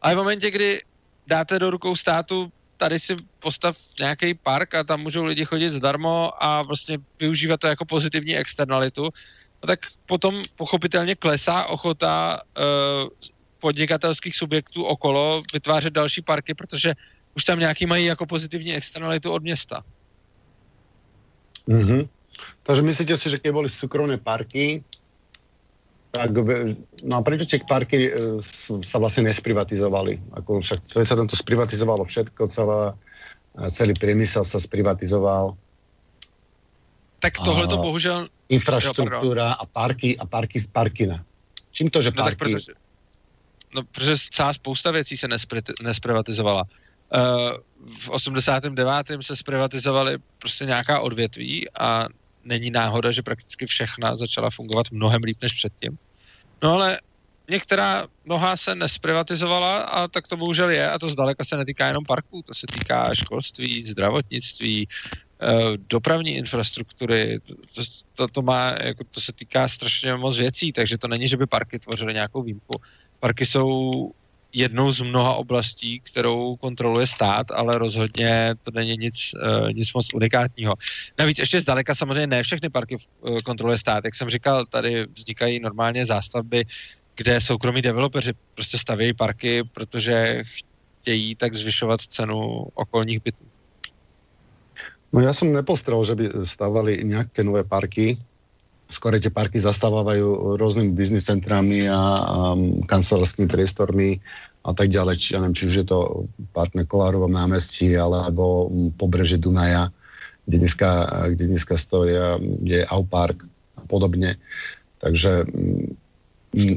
Ale v momentě, kdy dáte do rukou státu, tady si postav nějaký park a tam můžou lidi chodit zdarmo a vlastně využívat to jako pozitivní externalitu, no tak potom pochopitelně klesá ochota uh, podnikatelských subjektů okolo vytvářet další parky, protože už tam nějaký mají jako pozitivní externalitu od města. Mm-hmm. Takže myslíte si, že keď boli súkromné parky, tak, no a prečo tie parky uh, sa vlastne nesprivatizovali? Ako však sa tam to sprivatizovalo celá, celý priemysel sa sprivatizoval. Tak tohle to bohužel... Infrastruktura a parky a parky z parkina. Čím to, že parky... No, tak protože, no, protože celá spousta věcí se nespri, nesprivatizovala. Uh, v 89. se zprivatizovaly prostě nějaká odvětví a není náhoda, že prakticky všechna začala fungovat mnohem líp než předtím. No ale některá mnoha se nesprivatizovala a tak to bohužel je a to zdaleka se netýká jenom parků, to se týká školství, zdravotnictví, dopravní infrastruktury, to, to, to, má, jako, to se týká strašně moc věcí, takže to není, že by parky tvořily nějakou výjimku. Parky jsou jednou z mnoha oblastí, kterou kontroluje stát, ale rozhodně to není nic, uh, nic moc unikátního. Navíc ještě zdaleka samozřejmě ne všechny parky uh, kontroluje stát. Jak jsem říkal, tady vznikají normálně zástavby, kde soukromí developeři prostě stavějí parky, protože chtějí tak zvyšovat cenu okolních bytů. No já jsem nepostrel, že by stavali nějaké nové parky, skoro tie parky zastávajú rôznymi biznis centrami a, a kancelárskými priestormi a tak ďalej. Či, ja neviem, či už je to park na Kolárovom námestí alebo pobreže Dunaja, kde dneska, kde dneska stojí je Aupark a podobne. Takže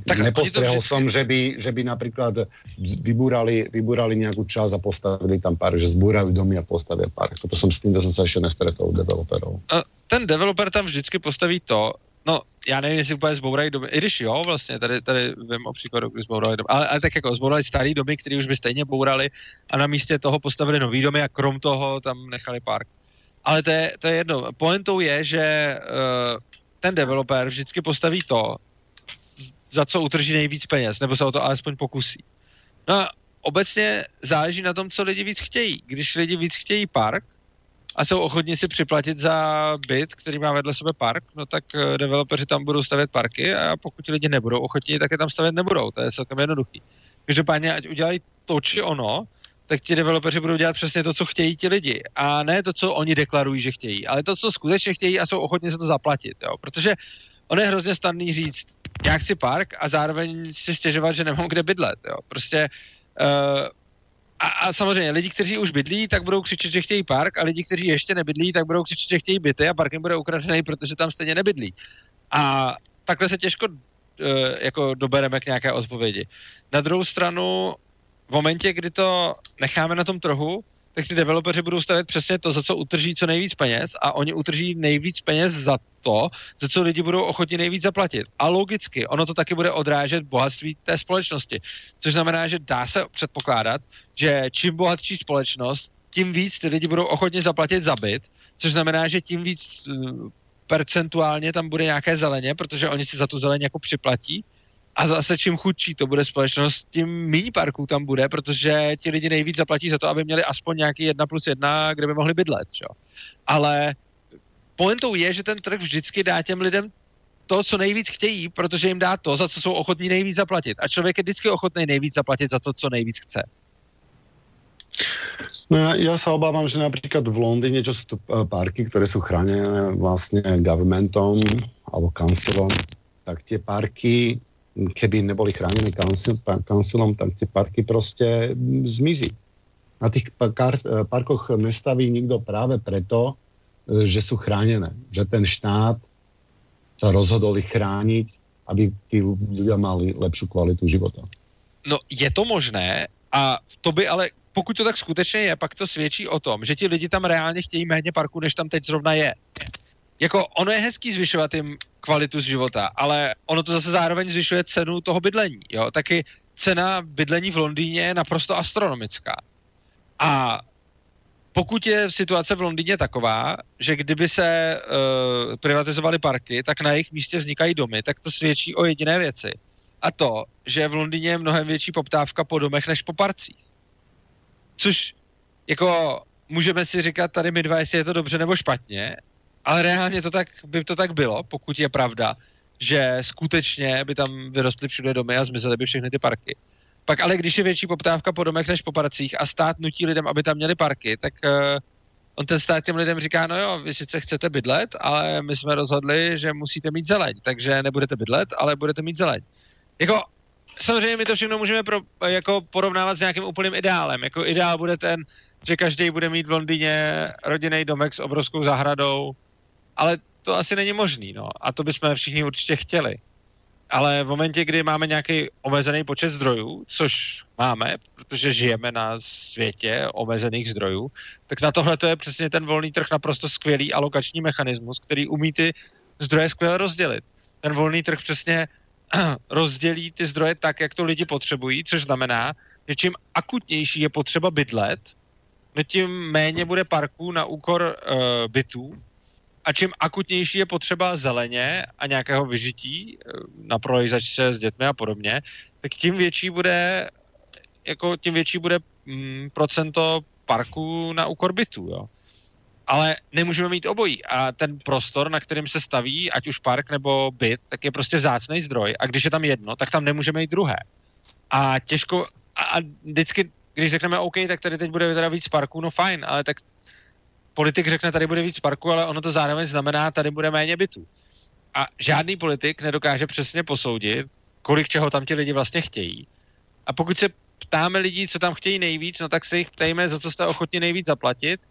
tak nepostrehol vždycky... som, že by, že by napríklad vybúrali, vybúrali nejakú časť a postavili tam pár, že zbúrajú domy a postavia park. To som s tým, som sa ešte nestretol developerov. Ten developer tam vždycky postaví to, No, já nevím, jestli úplně zbourají domy, i když jo, vlastně, tady, tady vím o příkladu, kdy zbourali domy, ale, ale tak jako zbourali starý domy, které už by stejně bourali a na místě toho postavili nový domy a krom toho tam nechali park. Ale to je, to je jedno. Pointou je, že uh, ten developer vždycky postaví to, za co utrží nejvíc peněz, nebo se o to alespoň pokusí. No a obecně záleží na tom, co lidi víc chtějí. Když lidi víc chtějí park a jsou ochotní si připlatit za byt, který má vedle sebe park, no tak eh, developeři tam budou stavět parky a pokud lidi nebudou ochotní, tak je tam stavět nebudou. To je celkem jednoduchý. Každopádně, ať udělají to či ono, tak ti developeři budou dělat přesně to, co chtějí ti lidi. A ne to, co oni deklarují, že chtějí, ale to, co skutečně chtějí a jsou ochotní se to zaplatit. Jo? Protože ono je hrozně snadný říct, já chci park a zároveň si stěžovat, že nemám kde bydlet. Jo. Prostě uh, a, a samozřejmě lidi, kteří už bydlí, tak budou křičet, že chtějí park a lidi, kteří ještě nebydlí, tak budou křičet, že chtějí byty a park jim bude ukradený, protože tam stejně nebydlí. A takhle se těžko uh, jako dobereme k nějaké odpovědi. Na druhou stranu, v momentě, kdy to necháme na tom trhu, tak ty developeři budou stavět přesně to, za co utrží co nejvíc peněz a oni utrží nejvíc peněz za to, za co lidi budou ochotni nejvíc zaplatit. A logicky, ono to taky bude odrážet bohatství té společnosti. Což znamená, že dá se předpokládat, že čím bohatší společnost, tím víc ty lidi budou ochotni zaplatit za byt, což znamená, že tím víc eh, percentuálně tam bude nějaké zeleně, protože oni si za tu zeleň jako připlatí a zase čím chudší to bude společnost, tím méně parků tam bude, protože ti lidi nejvíc zaplatí za to, aby měli aspoň nějaký jedna plus jedna, kde by mohli bydlet. Čo? Ale pointou je, že ten trh vždycky dá těm lidem to, co nejvíc chtějí, protože jim dá to, za co jsou ochotní nejvíc zaplatit. A člověk je vždycky ochotný nejvíc zaplatit za to, co nejvíc chce. No ja, sa obávam, že napríklad v Londýne, čo sú tu eh, parky, ktoré sú chránené vlastne governmentom alebo councilom, tak tie parky keby neboli chránené kancelom, tak tie parky prostě zmizí. Na tých parkoch nestaví nikto práve preto, e, že sú chránené. Že ten štát sa rozhodol ich chrániť, aby tí ľudia mali lepšiu kvalitu života. No je to možné a to by ale, pokud to tak skutečně je, pak to svědčí o tom, že ti lidi tam reálně chtějí méně parku, než tam teď zrovna je jako ono je hezký zvyšovat jim kvalitu z života, ale ono to zase zároveň zvyšuje cenu toho bydlení. Jo? Taky cena bydlení v Londýně je naprosto astronomická. A pokud je situace v Londýně taková, že kdyby se uh, privatizovaly parky, tak na jejich místě vznikají domy, tak to svědčí o jediné věci. A to, že v Londýně je mnohem větší poptávka po domech než po parcích. Což jako můžeme si říkat tady my dva, jestli je to dobře nebo špatně, ale reálně to tak, by to tak bylo, pokud je pravda, že skutečně by tam vyrostly všude domy a zmizely by všechny ty parky. Pak ale když je větší poptávka po domech než po parcích a stát nutí lidem, aby tam měli parky, tak uh, on ten stát těm lidem říká, no jo, vy sice chcete bydlet, ale my jsme rozhodli, že musíte mít zeleň, takže nebudete bydlet, ale budete mít zeleň. Jako, samozřejmě my to všechno můžeme pro, jako porovnávat s nějakým úplným ideálem. Jako ideál bude ten, že každý bude mít v Londýně rodinný domek s obrovskou zahradou, ale to asi není možný, no. A to bychom všichni určitě chtěli. Ale v momentě, kdy máme nějaký omezený počet zdrojů, což máme, protože žijeme na světě omezených zdrojů, tak na tohle to je přesně ten volný trh naprosto skvělý alokační mechanismus, který umí ty zdroje skvěle rozdělit. Ten volný trh přesně rozdělí ty zdroje tak, jak to lidi potřebují, což znamená, že čím akutnější je potřeba bydlet, no tím méně bude parků na úkor uh, bytů a čím akutnější je potřeba zeleně a nějakého vyžití eh, na prolejzačce s dětmi a podobně, tak tím větší bude jako tím větší bude mm, procento parku na úkor bytu, jo. Ale nemůžeme mít obojí. A ten prostor, na kterým se staví, ať už park nebo byt, tak je prostě zácný zdroj. A když je tam jedno, tak tam nemůžeme mít druhé. A těžko, a vždycky, když řekneme OK, tak tady teď bude teda víc parků, no fajn, ale tak politik řekne, tady bude víc parku, ale ono to zároveň znamená, tady bude méně bytů. A žádný politik nedokáže přesně posoudit, kolik čeho tam ti lidi vlastně chtějí. A pokud se ptáme lidí, co tam chtějí nejvíc, no tak se jich ptejme, za co jste ochotni nejvíc zaplatit.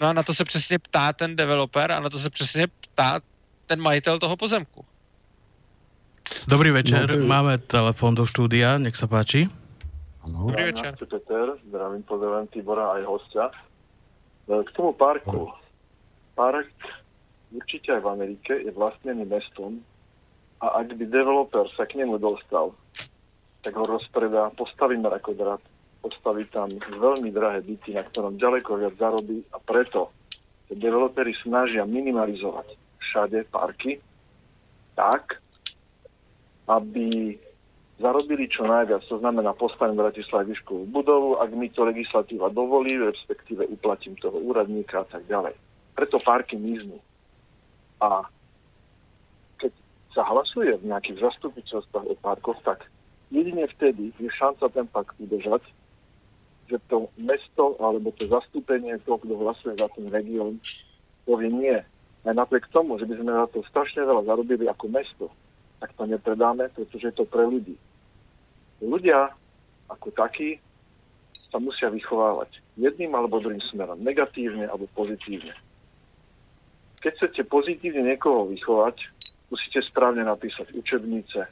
No a na to se přesně ptá ten developer a na to se přesně ptá ten majitel toho pozemku. Dobrý večer, no, máme telefon do štúdia, nech sa páči. Ano. Dobrý večer. Peter, zdravím, pozdravím Tibora aj hostia. E, k tomu parku. Park určite aj v Amerike je vlastnený mestom a ak by developer sa k nemu dostal, tak ho rozpredá, postaví mrakodrat, postaví tam veľmi drahé byty, na ktorom ďaleko viac zarobí a preto sa developery snažia minimalizovať všade parky tak, aby zarobili čo najviac, to znamená postavím Bratislav budovu, ak mi to legislatíva dovolí, respektíve uplatím toho úradníka a tak ďalej. Preto parky miznú. A keď sa hlasuje v nejakých zastupiteľstvách o parkoch, tak jedine vtedy je šanca ten park udržať, že to mesto alebo to zastúpenie toho, kto hlasuje za ten región, povie nie. Aj napriek tomu, že by sme na to strašne veľa zarobili ako mesto, tak to nepredáme, pretože je to pre ľudí. Ľudia ako takí sa musia vychovávať jedným alebo druhým smerom, negatívne alebo pozitívne. Keď chcete pozitívne niekoho vychovať, musíte správne napísať učebnice,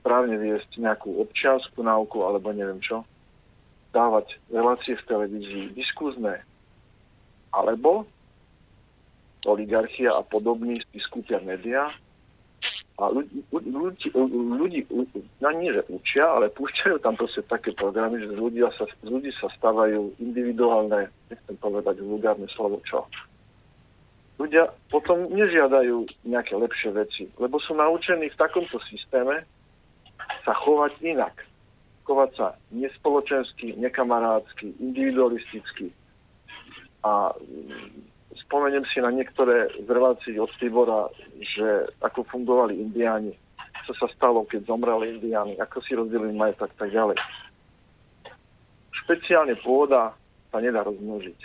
správne viesť nejakú občianskú náuku alebo neviem čo, dávať relácie v televízii, diskuzné, alebo oligarchia a podobní si médiá a ľudí, ľudí, ľudí no že učia, ale púšťajú tam proste také programy, že z ľudí sa, z ľudí sa stávajú nechcem povedať vulgárne slovo, čo. Ľudia potom nežiadajú nejaké lepšie veci, lebo sú naučení v takomto systéme sa chovať inak. Chovať sa nespoločensky, nekamarádsky, individualisticky. A spomeniem si na niektoré z relácií od Tibora, že ako fungovali indiáni, čo sa stalo, keď zomreli indiáni, ako si rozdelili majetok tak ďalej. Špeciálne pôda sa nedá rozmnožiť.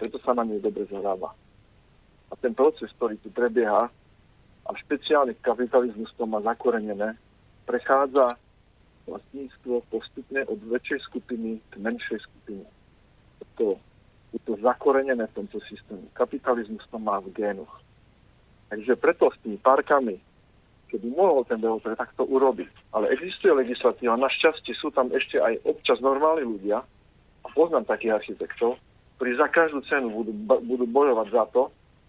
Preto sa na nej dobre zarába. A ten proces, ktorý tu prebieha, a špeciálne kapitalizmus to má zakorenené, prechádza vlastníctvo postupne od väčšej skupiny k menšej skupine. To je to zakorenené v tomto systéme. Kapitalizmus to má v génoch. Takže preto s tými parkami, keby mohol ten developer takto urobiť, ale existuje legislatíva, našťastie sú tam ešte aj občas normálni ľudia, a poznám takých architektov, ktorí za každú cenu budú, budú bojovať za to,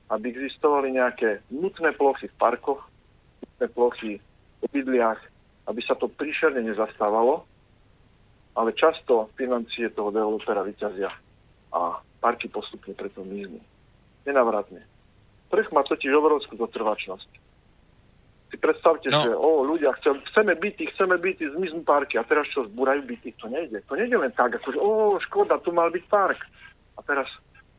aby existovali nejaké nutné plochy v parkoch, nutné plochy v bydliach, aby sa to príšerne nezastávalo, ale často financie toho developera vyťazia a parky postupne preto miznú. Nenavratne. Trh má totiž obrovskú zotrvačnosť. Si predstavte, no. že o, ľudia, chcem, chceme byty, chceme byty, zmiznú parky a teraz čo, zbúrajú byty? To nejde. To nejde len tak, ako že o, škoda, tu mal byť park. A teraz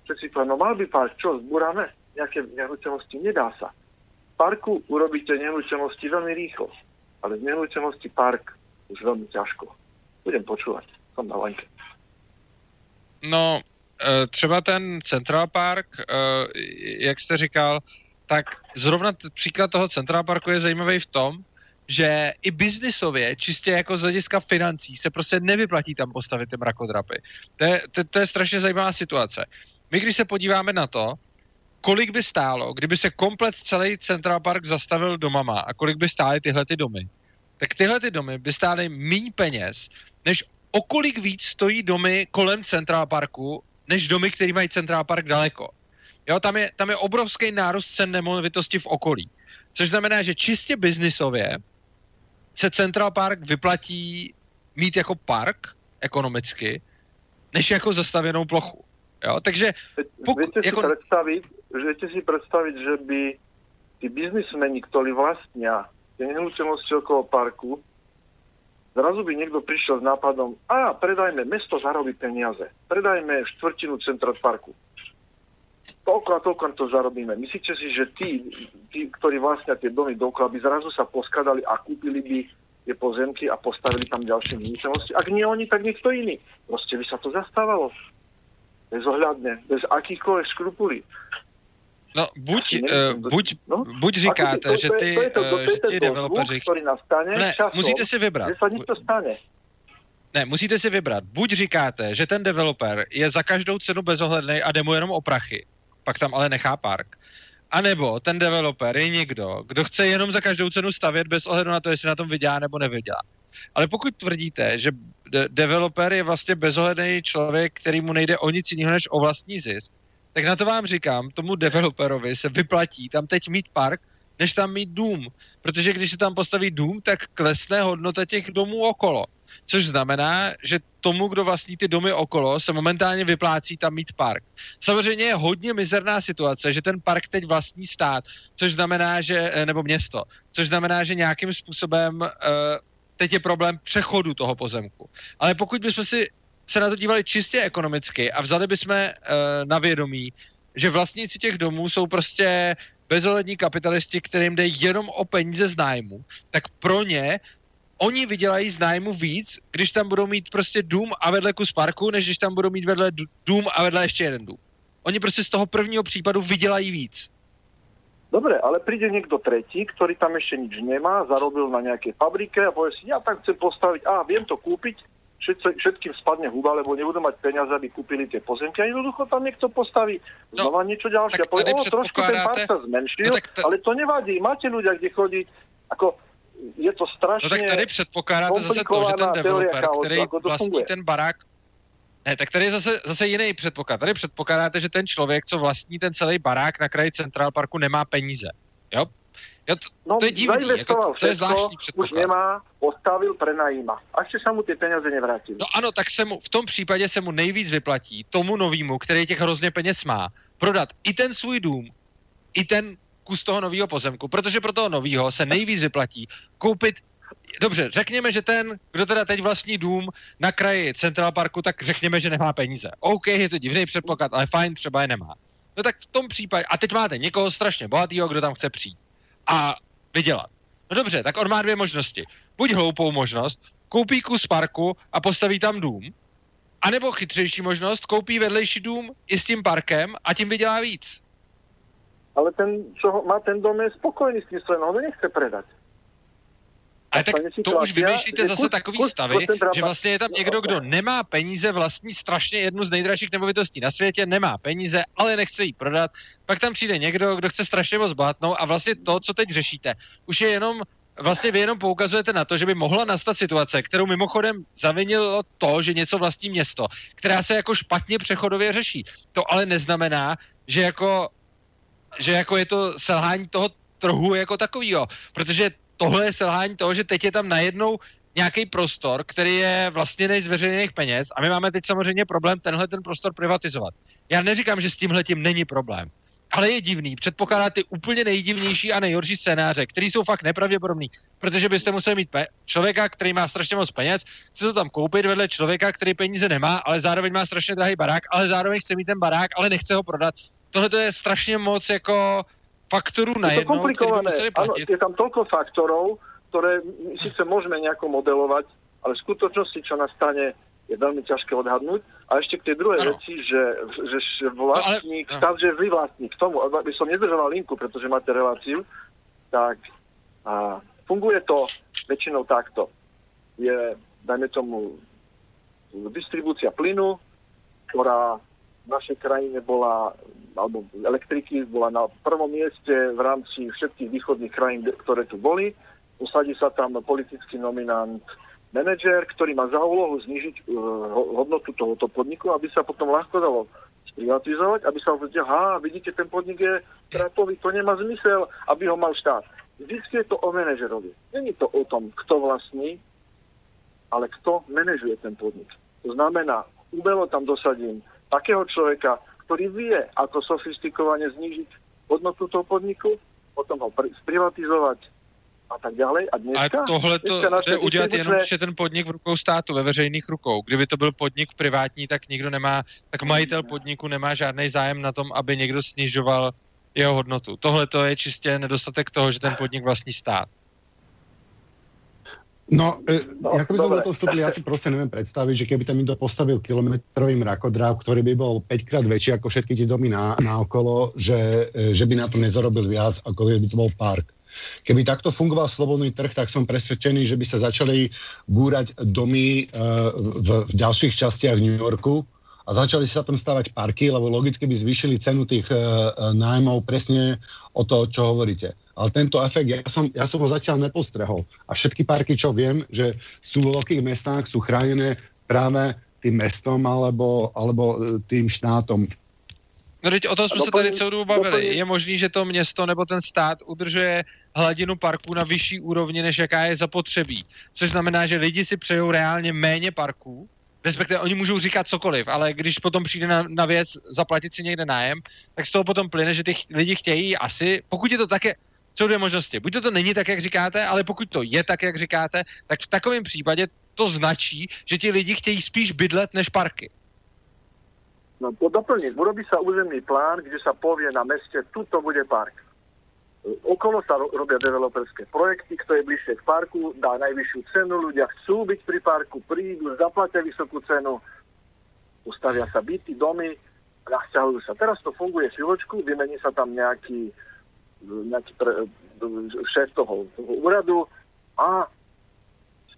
všetci povedia, no mal by park, čo, zbúrame? Nejaké nehnuteľnosti? Nedá sa. V parku urobíte nehnuteľnosti veľmi rýchlo, ale z nehnuteľnosti park už veľmi ťažko. Budem počúvať, som na lenke. No, třeba ten Central Park, eh, jak jste říkal, tak zrovna příklad toho Central Parku je zajímavý v tom, že i biznisově, čistě jako z hlediska financí, se prostě nevyplatí tam postavit ty mrakodrapy. To je, to, to je strašně zajímavá situace. My, když se podíváme na to, kolik by stálo, kdyby se komplet celý Central Park zastavil domama a kolik by stály tyhle ty domy, tak tyhle ty domy by stály méně peněz, než o kolik víc stojí domy kolem Central Parku než domy, které mají Central Park daleko. Jo, tam je, tam je obrovský nárůst cen nemovitosti v okolí. Což znamená, že čistě biznisově se Central Park vyplatí mít jako park ekonomicky, než jako zastavěnou plochu. Jo, takže... Pok- viete, si jako... predstaviť, viete si predstaviť, že by tí biznismeni, ktorí vlastnia tie nehnuteľnosti okolo parku, zrazu by niekto prišiel s nápadom, a predajme, mesto zarobí peniaze, predajme štvrtinu Central Parku. Toľko a toľko to zarobíme. Myslíte si, že tí, tí ktorí tie domy dokola, by zrazu sa poskladali a kúpili by tie pozemky a postavili tam ďalšie nehnuteľnosti? Ak nie oni, tak niekto iný. Proste by sa to zastávalo. Bezohľadne, bez akýchkoľvek škrupulí. No, buď, uh, buď, no? buď říkáte, to, že ty, to, to, to, to, že developeři... Nastane ne, časom, musíte si vybrat. Že niečo stane. Ne, musíte si vybrat. Buď říkáte, že ten developer je za každou cenu bezohledný a jde mu jenom o prachy, pak tam ale nechá park. A nebo ten developer je někdo, kdo chce jenom za každou cenu stavět bez ohledu na to, jestli na tom vydělá nebo nevydělá. Ale pokud tvrdíte, že de- developer je vlastně bezohledný člověk, který mu nejde o nic jiného než o vlastní zisk, tak na to vám říkám, tomu developerovi se vyplatí tam teď mít park, než tam mít dům. Protože když se tam postaví dům, tak klesne hodnota těch domů okolo. Což znamená, že tomu, kdo vlastní ty domy okolo, se momentálně vyplácí tam mít park. Samozřejmě je hodně mizerná situace, že ten park teď vlastní stát, což znamená, že, eh, nebo město, což znamená, že nějakým způsobem uh, teď je problém přechodu toho pozemku. Ale pokud bychom si se na to dívali čistě ekonomicky a vzali bychom uh, na vědomí, že vlastníci těch domů jsou prostě bezohlední kapitalisti, kterým jde jenom o peníze z nájmu, tak pro ně oni vydělají z nájmu víc, když tam budou mít prostě dům a vedle kus parku, než když tam budou mít vedle dům a vedle ještě jeden dům. Oni prostě z toho prvního případu vydělají víc. Dobre, ale príde niekto tretí, ktorý tam ešte nič nemá, zarobil na nejakej fabrike a povie si, ja tak chcem postaviť, a viem to kúpiť, všetkým spadne huba, lebo nebudú mať peniaze, aby kúpili tie pozemky a jednoducho tam niekto postaví no, znova no, niečo ďalšie. A povie, o, trošku ten pár sa zmenšil, no, t- ale to nevadí, máte ľudia, kde chodiť, ako je to strašně No tak tady předpokládáte zase to, že ten developer, který vlastní funguje. ten barák, ne, tak tady je zase, zase jiný předpoklad. Tady předpokládáte, že ten člověk, co vlastní ten celý barák na kraji Central Parku, nemá peníze. Jo? Jo, to, no, to je divný, jako, to je zvláštní předpoklad. Už nemá, postavil, prenajíma. A ještě se mu ty peníze nevrátili. No ano, tak se mu, v tom případě se mu nejvíc vyplatí tomu novému, který těch hrozně peněz má, prodat i ten svůj dům, i ten kus toho nového pozemku, protože pro toho nového se nejvíc vyplatí koupit Dobře, řekněme, že ten, kdo teda teď vlastní dům na kraji Central Parku, tak řekněme, že nemá peníze. OK, je to divný předpoklad, ale fajn, třeba je nemá. No tak v tom případě, a teď máte někoho strašně bohatého, kdo tam chce přijít a vydělat. No dobře, tak on má dvě možnosti. Buď hloupou možnost, koupí kus parku a postaví tam dům, anebo chytřejší možnost, koupí vedlejší dům i s tím parkem a tím vydělá víc ale ten, čo má ten dom, je spokojný s tím svojím, on nechce predat. Ale tak to už vymýšlíte zase kus, takový kus, stavy, že vlastně je tam někdo, kdo nemá peníze, vlastní strašně jednu z nejdražších nemovitostí na světě, nemá peníze, ale nechce jí prodat. Pak tam přijde někdo, kdo chce strašně moc bohatnout a vlastně to, co teď řešíte, už je jenom vlastně vy jenom poukazujete na to, že by mohla nastat situace, kterou mimochodem zavinilo to, že něco vlastní město, která se jako špatně přechodově řeší. To ale neznamená, že jako že jako je to selhání toho trhu jako takového, protože tohle je selhání toho, že teď je tam najednou nějaký prostor, který je vlastně z veřejných peněz a my máme teď samozřejmě problém tenhle ten prostor privatizovat. Já neříkám, že s tímhle tím není problém, ale je divný. Předpokládá ty úplně nejdivnější a nejhorší scénáře, které jsou fakt nepravděpodobný, protože byste museli mít pe- člověka, který má strašně moc peněz, chce to tam koupit vedle člověka, který peníze nemá, ale zároveň má strašně drahý barák, ale zároveň chce mít ten barák, ale nechce ho prodat tohle to je strašně moc jako faktorů na jedno, komplikované. Ano, je tam toľko faktorov, ktoré my síce môžeme nejako modelovať, ale v skutočnosti, čo nastane, je veľmi ťažké odhadnúť. A ešte k tej druhej ano. veci, že, že vlastník, no, ale, že vy vlastník, k tomu, aby som nedržoval linku, pretože máte reláciu, tak a, funguje to väčšinou takto. Je, dajme tomu, distribúcia plynu, ktorá v našej krajine bola alebo elektriky bola na prvom mieste v rámci všetkých východných krajín, ktoré tu boli. Usadí sa tam politický nominant manažer, ktorý má za úlohu znižiť uh, hodnotu tohoto podniku, aby sa potom ľahko dalo sprivatizovať, aby sa povedal, ha, vidíte, ten podnik je stratový, to nemá zmysel, aby ho mal štát. Vždycky je to o manažerovi. Není to o tom, kto vlastní, ale kto manažuje ten podnik. To znamená, umelo tam dosadím takého človeka, ktorý vie, ako sofistikovane znížiť hodnotu toho podniku, potom ho privatizovať a tak ďalej. A dneska... A tohle to jde udělat jenom, když je ten podnik v rukou státu, ve veřejných rukou. Kdyby to byl podnik privátní, tak nikdo nemá, tak majitel podniku nemá žádný zájem na tom, aby někdo snižoval jeho hodnotu. Tohle to je čistě nedostatek toho, že ten podnik vlastní stát. No, e, no ako by som do toho vstúpil, ja si proste neviem predstaviť, že keby tam niekto postavil kilometrový mrakodráv, ktorý by bol 5 krát väčší ako všetky tie domy na, na okolo, že, e, že by na to nezarobil viac, ako by to bol park. Keby takto fungoval slobodný trh, tak som presvedčený, že by sa začali búrať domy uh, v, v ďalších častiach New Yorku a začali sa tam stavať parky, lebo logicky by zvýšili cenu tých nájmov presne o to, čo hovoríte ale tento efekt, ja som, ja som ho zatiaľ nepostrehol. A všetky parky, čo viem, že sú vo veľkých mestách, sú chránené práve tým mestom alebo, alebo e, tým štátom. No teď o tom jsme se tady celou dobu bavili. Je možný, že to město nebo ten stát udržuje hladinu parků na vyšší úrovni, než jaká je zapotřebí. Což znamená, že lidi si přejou reálně méně parků, respektive oni můžou říkat cokoliv, ale když potom přijde na, na věc zaplatit si někde nájem, tak z toho potom plyne, že ty lidi chtějí asi, pokud je to také, jsou dvě možnosti. Buď to, to není tak, jak říkáte, ale pokud to je tak, jak říkáte, tak v takovém případě to značí, že ti lidi chtějí spíš bydlet než parky. No to doplním. Urobí sa územný plán, kde sa povie na meste, tuto bude park. Okolo sa robia developerské projekty, kto je bližšie k parku, dá najvyššiu cenu, ľudia chcú byť pri parku, prídu, zaplatia vysokú cenu, ustavia sa byty, domy, nasťahujú sa. Teraz to funguje chvíľočku, vymení sa tam nejaký nejaký pre, šéf toho, toho úradu a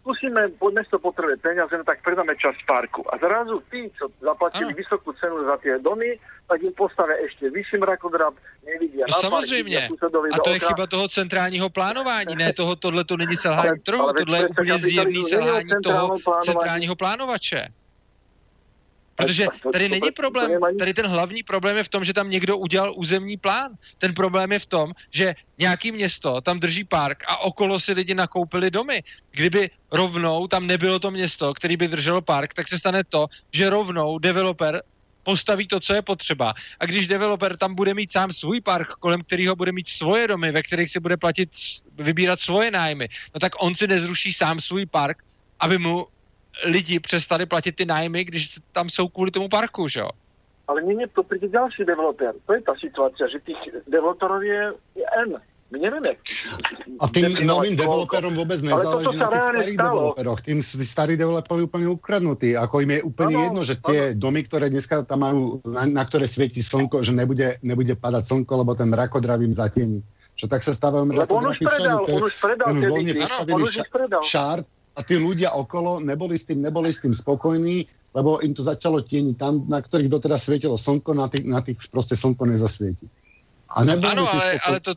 skúsime, mesto potrebuje peniaze, no tak predáme časť parku. A zrazu tí, čo zaplatili vysokú cenu za tie domy, tak im postavia ešte vyšší mrakodrap, nevidia no, na samozřejmě. A to je chyba toho centrálního plánování, ne toho, tohle to není selhání trhu, tohle je úplně zjevný selhání toho centrálního plánovače. Protože tady není problém, tady ten hlavní problém je v tom, že tam někdo udělal územní plán. Ten problém je v tom, že nějaký město tam drží park a okolo si lidi nakoupili domy. Kdyby rovnou tam nebylo to město, který by drželo park, tak se stane to, že rovnou developer postaví to, co je potřeba. A když developer tam bude mít sám svůj park, kolem kterého bude mít svoje domy, ve kterých si bude platit, vybírat svoje nájmy, no tak on si nezruší sám svůj park, aby mu lidi přestali platit ty nájmy, když tam jsou kvůli tomu parku, že jo? Ale nie, to príde ďalší developer. To je tá situácia, že tých developerov je, je N. My nevieme. A tým novým developerom vôbec nezáleží na tých starých stalo. developeroch. Tým sú tí starí developeri úplne ukradnutí. Ako im je úplne ano, jedno, že ano. domy, ktoré dneska tam majú, na, na ktoré svieti slnko, že nebude, nebude padať slnko, lebo ten mrakodrav im zatieni. Čo tak sa stávajú mrakodraví všade. On už predal, on už predal on už predal. Šart, a tí ľudia okolo neboli s tým, neboli s tým spokojní, lebo im to začalo tieniť tam, na ktorých doteraz svietilo slnko, na tých, na tých proste slnko nezasvieti. A ano, ale, ale to,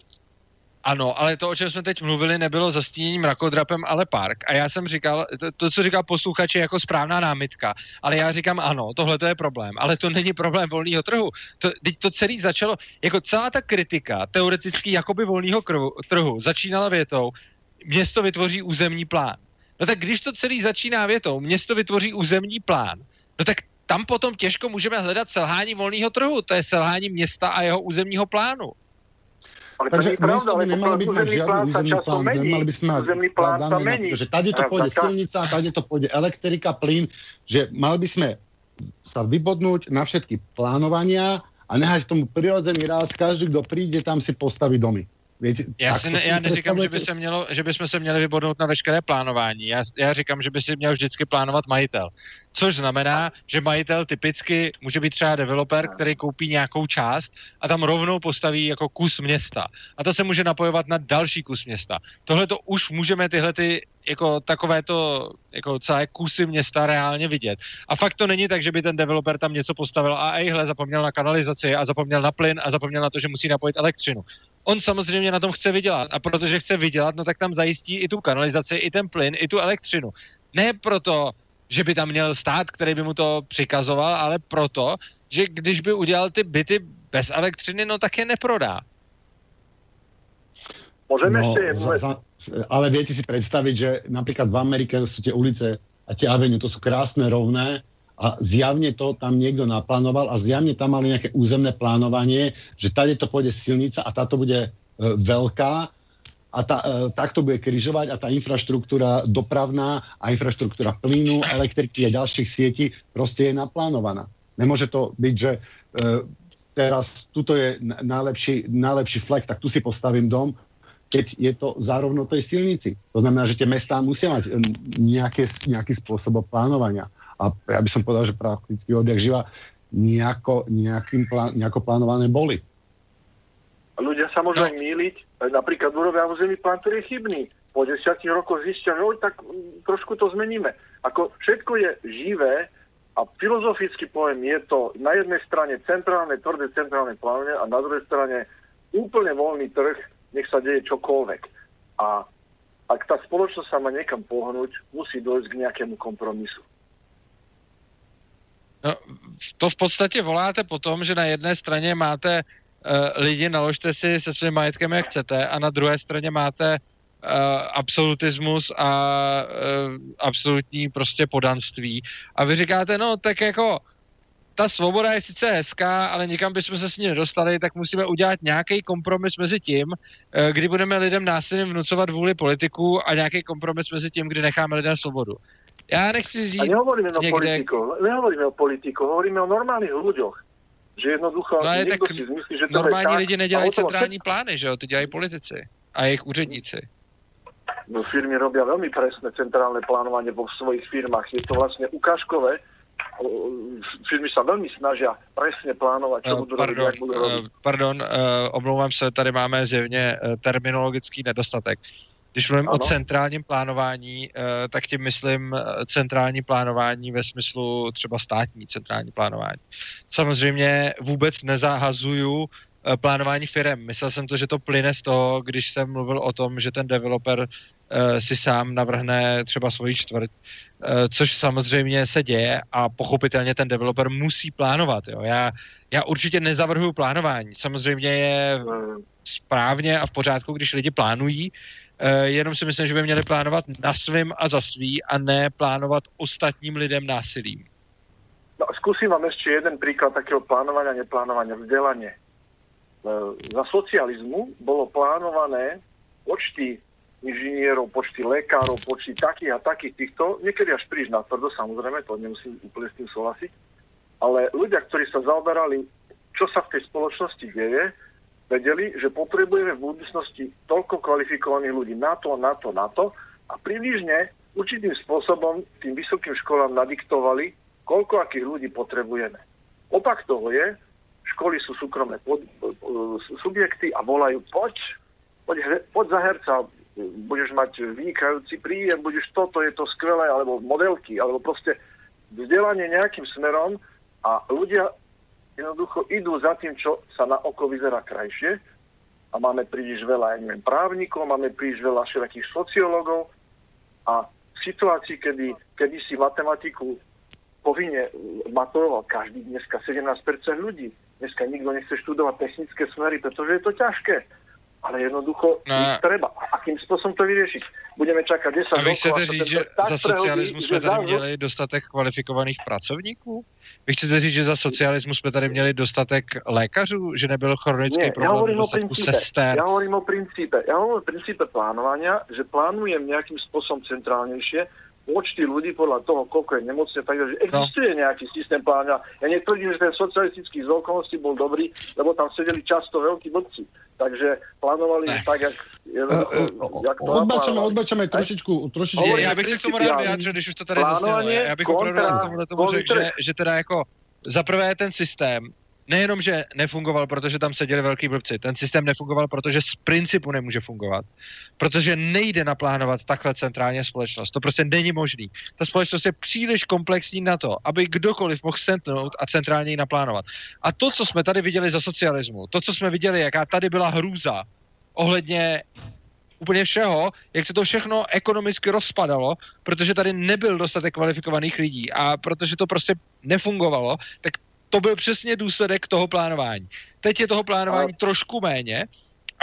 ano, ale to, o čem jsme teď mluvili, nebylo zastíněním rakodrapem, ale park. A já jsem říkal, to, to co říkal posluchač, je jako správná námitka. Ale já říkám, ano, tohle to je problém. Ale to není problém volného trhu. To, teď to celý začalo, jako celá ta kritika teoreticky jakoby volného trhu začínala větou, město vytvoří územní plán. No tak když to celý začíná větou, město vytvoří územní plán, no tak tam potom těžko můžeme hledat selhání volného trhu. To je selhání města a jeho územního plánu. Ale Takže to pravda, ale nemalo byť mať žiadny územný plán, nemali by sme mať plán daný, že tady to pôjde silnica, tady to pôjde elektrika, plyn, že mali by sme sa vybodnúť na všetky plánovania a nehať tomu prirodzený ráz, každý, kto príde, tam si postaví domy. Víte, já, si ne, já neříkám, že, by se mělo, že bychom se měli vybodnout na veškeré plánování. Já, já říkám, že by si měl vždycky plánovat majitel. Což znamená, že majitel typicky může být třeba developer, který koupí nějakou část a tam rovnou postaví jako kus města. A to se může napojovat na další kus města. Tohle to už můžeme tyhle ty jako takovéto jako celé kusy města reálně vidět. A fakt to není tak, že by ten developer tam něco postavil a ejhle, zapomněl na kanalizaci a zapomněl na plyn a zapomněl na to, že musí napojit elektřinu. On samozřejmě na tom chce vydělat a protože chce vydělat, no tak tam zajistí i tu kanalizaci, i ten plyn, i tu elektřinu. Ne proto, že by tam měl stát, který by mu to přikazoval, ale proto, že když by udělal ty byty bez elektřiny, no tak je neprodá. Môžeme no, Za, za, ale viete si predstaviť, že napríklad v Amerike sú tie ulice a tie avenue, to sú krásne, rovné a zjavne to tam niekto naplánoval a zjavne tam mali nejaké územné plánovanie, že tady to pôjde silnica a táto bude e, veľká a tá, e, tak to bude križovať a tá infraštruktúra dopravná a infraštruktúra plynu, elektriky a ďalších sietí proste je naplánovaná. Nemôže to byť, že e, teraz tuto je najlepší, najlepší flek, tak tu si postavím dom, keď je to zároveň tej silnici. To znamená, že tie mestá musia mať nejaké, nejaký spôsob plánovania. A ja by som povedal, že prakticky odjak živa nejako, nejakým plán, nejako plánované boli. Ľudia sa môžu no. míliť, napríklad urobia územný plán, ktorý je chybný. Po desiatich rokoch zistia, že tak trošku to zmeníme. Ako všetko je živé a filozofický pojem je to na jednej strane centrálne, tvrdé centrálne plánovanie a na druhej strane úplne voľný trh, nech sa deje čokoľvek. A ak tá spoločnosť sa má niekam pohnúť, musí dojsť k nejakému kompromisu. No, to v podstatě voláte po tom, že na jedné straně máte lidi, naložte si se svým majetkem, jak chcete, a na druhé straně máte uh, absolutismus a uh, absolutní prostě podanství. A vy říkáte, no tak jako ta svoboda je sice hezká, ale nikam bychom se s ní nedostali, tak musíme udělat nějaký kompromis mezi tím, eh, kdy budeme lidem násilím vnucovat vůli politiků a nějaký kompromis mezi tím, kdy necháme lidem svobodu. Já nechci říct... A nehovoríme někde... o politiku, nehovoríme o politiku, hovoríme o normálních lidech. Že jednoducho no, ale tak si zmyslí, že to normální tak, lidi nedělají centrální to... plány, že jo, ty dělají politici a jejich úředníci. No firmy robí velmi presné centrálne plánovanie vo svojich firmách. Je to vlastně ukážkové, firmy sa veľmi snažia presne plánovať, čo uh, budú pardon, robiť, budú robiť. Uh, pardon, uh, omlouvám se, tady máme zjevně terminologický nedostatek. Když mluvím ano. o centrálním plánování, uh, tak tím myslím centrální plánování ve smyslu třeba státní centrální plánování. Samozřejmě vůbec nezahazuju plánování firem. Myslel jsem to, že to plyne z toho, když jsem mluvil o tom, že ten developer Eh, si sám navrhne třeba svoji čtvrt, eh, což samozřejmě se děje a pochopitelně ten developer musí plánovat. Jo. Já, já určitě nezavrhuju plánování. Samozřejmě je správně a v pořádku, když lidi plánují, eh, jenom si myslím, že by měli plánovat na svým a za svý a ne plánovat ostatním lidem násilím. No, skúsim vám ešte jeden príklad takého plánovania, neplánovania, vzdelanie. Za socializmu bolo plánované počty inžinierov, počty lekárov, počty takých a takých týchto, niekedy až príliš natvrdo, samozrejme, to nemusím úplne s tým súhlasiť, ale ľudia, ktorí sa zaoberali, čo sa v tej spoločnosti deje, vedeli, že potrebujeme v budúcnosti toľko kvalifikovaných ľudí na to, na to, na to a približne určitým spôsobom tým vysokým školám nadiktovali, koľko akých ľudí potrebujeme. Opak toho je, školy sú súkromné pod, subjekty a volajú, poď, poď, poď za herca, budeš mať vynikajúci príjem, budeš toto, je to skvelé, alebo modelky, alebo proste vzdelanie nejakým smerom a ľudia jednoducho idú za tým, čo sa na oko vyzerá krajšie. A máme príliš veľa, ja neviem, právnikov, máme príliš veľa všetkých sociológov. A v situácii, kedy, kedy si matematiku povinne maturoval každý dneska 17% ľudí. Dneska nikto nechce študovať technické smery, pretože je to ťažké ale jednoducho no, treba. A akým způsobem to vyřešit? Budeme čekat 10 A vy chcete říct, že za socialismu jsme tady měli dostatek kvalifikovaných pracovníků? Vy chcete říct, že za socialismu jsme tady měli dostatek lékařů, že nebyl chronický Nie, problém já dostatku sester? Já hovorím o principe. Já hovorím o principe plánovania, že plánujem nějakým způsobem centrálnější, počty ľudí podľa toho, koľko je nemocne, takže existuje no. nejaký systém pláňa. Ja netvrdím, že ten socialistický z okolností bol dobrý, lebo tam sedeli často veľkí blbci. Takže plánovali ne. tak, jak, jednoducho, uh, jak to odbačeme, odbačeme trošičku, trošičku. Je, já bych se k tomu rád vyjádřil, když už to tady zaznělo. Já bych opravdu k tomu řekl, že, že teda jako za prvé ten systém nejenom, že nefungoval, protože tam seděli velký blbci, ten systém nefungoval, protože z principu nemůže fungovat, protože nejde naplánovat takhle centrálně společnost. To prostě není možný. Ta společnost je příliš komplexní na to, aby kdokoliv mohl sentnout a centrálně ji naplánovat. A to, co jsme tady viděli za socialismu, to, co jsme viděli, jaká tady byla hrůza ohledně úplně všeho, jak se to všechno ekonomicky rozpadalo, protože tady nebyl dostatek kvalifikovaných lidí a protože to prostě nefungovalo, tak to byl přesně důsledek toho plánování. Teď je toho plánování trošku méně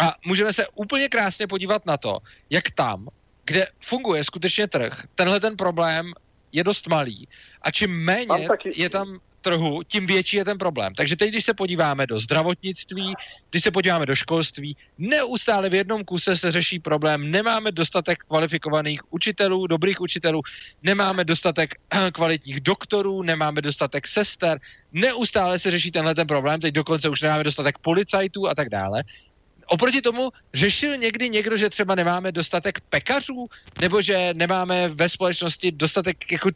a můžeme se úplně krásně podívat na to, jak tam, kde funguje skutečně trh, tenhle ten problém je dost malý a čím méně taky... je tam trhu, tím větší je ten problém. Takže teď, když se podíváme do zdravotnictví, když se podíváme do školství, neustále v jednom kuse se řeší problém, nemáme dostatek kvalifikovaných učitelů, dobrých učitelů, nemáme dostatek kvalitních doktorů, nemáme dostatek sester, neustále se řeší tenhle ten problém, teď dokonce už nemáme dostatek policajtů a tak dále. Oproti tomu řešil někdy někdo, že třeba nemáme dostatek pekařů, nebo že nemáme ve společnosti dostatek jako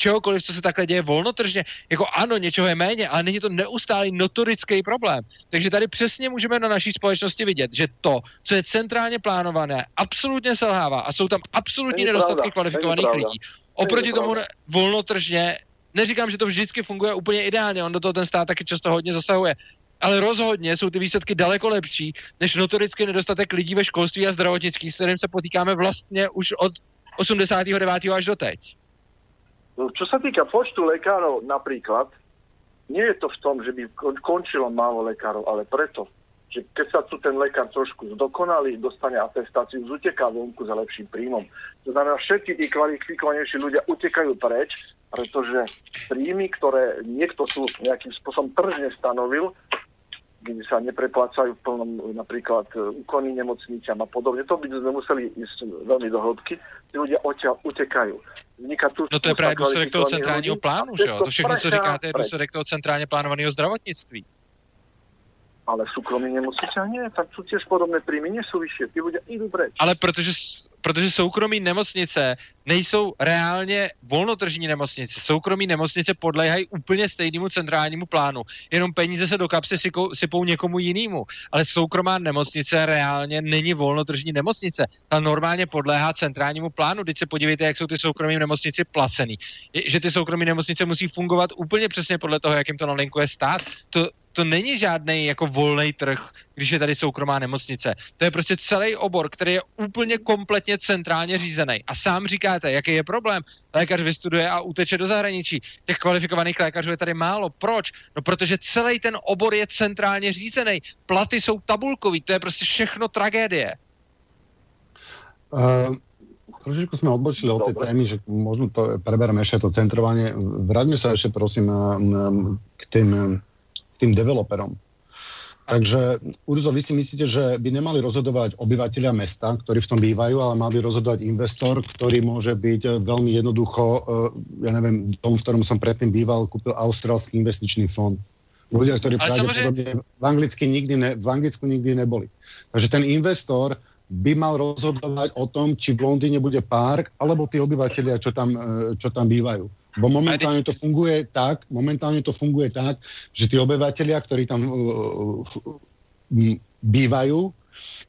čehokoliv, co se takhle děje volnotržně. Jako ano, něčeho je méně, ale není to neustálý notorický problém. Takže tady přesně můžeme na naší společnosti vidět, že to, co je centrálně plánované, absolutně selhává a jsou tam absolutní nedostatky kvalifikovaných lidí. Oproti tomu volnotržně, neříkám, že to vždycky funguje úplně ideálně, on do toho ten stát taky často hodně zasahuje, ale rozhodně jsou ty výsledky daleko lepší než notorický nedostatek lidí ve školství a zdravotnictví, s kterým se potýkáme vlastně už od 89. až do teď. No, čo sa týka počtu lekárov napríklad, nie je to v tom, že by končilo málo lekárov, ale preto, že keď sa tu ten lekár trošku zdokonalí, dostane atestáciu, zuteká vonku za lepším príjmom. To znamená, všetci tí kvalifikovanejší ľudia utekajú preč, pretože príjmy, ktoré niekto tu nejakým spôsobom tržne stanovil, kde sa nepreplácajú v plnom napríklad e, úkony nemocniciam a podobne. To by sme museli ísť veľmi do hĺbky. Tí ľudia odtiaľ utekajú. Vzniká tu no to je právě důsledek toho centrálního plánu, že jo? To všechno, co říkáte, je důsledek toho centrálně plánovaného zdravotnictví. Ale súkromí nemocnice nie, tak sú tiež podobné príjmy, nie sú vyššie. Tí ľudia idú preč. Ale protože protože soukromí nemocnice nejsou reálně volnotržní nemocnice. Soukromí nemocnice podléhají úplně stejnému centrálnímu plánu. Jenom peníze se do kapsy sypou někomu jinému. Ale soukromá nemocnice reálně není volnotržní nemocnice. Ta normálně podléhá centrálnímu plánu. Teď se podívejte, jak jsou ty soukromí nemocnice placený. Je, že ty soukromí nemocnice musí fungovat úplně přesně podle toho, jakým to nalinkuje stát. To, to není žádný jako volný trh, když je tady soukromá nemocnice. To je prostě celý obor, který je úplně kompletně centrálně řízený. A sám říkáte, jaký je problém. Lékař vystuduje a uteče do zahraničí. Těch kvalifikovaných lékařů je tady málo. Proč? No protože celý ten obor je centrálně řízený. Platy jsou tabulkový, to je prostě všechno tragédie. Uh, trošičku sme odbočili od tej témy, že možno to prebereme ešte to centrovanie. Vráťme sa ešte prosím k tým tým developerom. Takže, Urzo, vy si myslíte, že by nemali rozhodovať obyvateľia mesta, ktorí v tom bývajú, ale mal by rozhodovať investor, ktorý môže byť eh, veľmi jednoducho, eh, ja neviem, tom, v ktorom som predtým býval, kúpil austrálsky investičný fond. Ľudia, ktorí pravdepodobne v, Anglicky nikdy ne, v Anglicku nikdy neboli. Takže ten investor by mal rozhodovať o tom, či v Londýne bude park, alebo tí obyvateľia, čo tam, eh, čo tam bývajú. Bo momentálne to funguje tak, momentálne to funguje tak, že tí obyvateľia, ktorí tam uh, bývajú,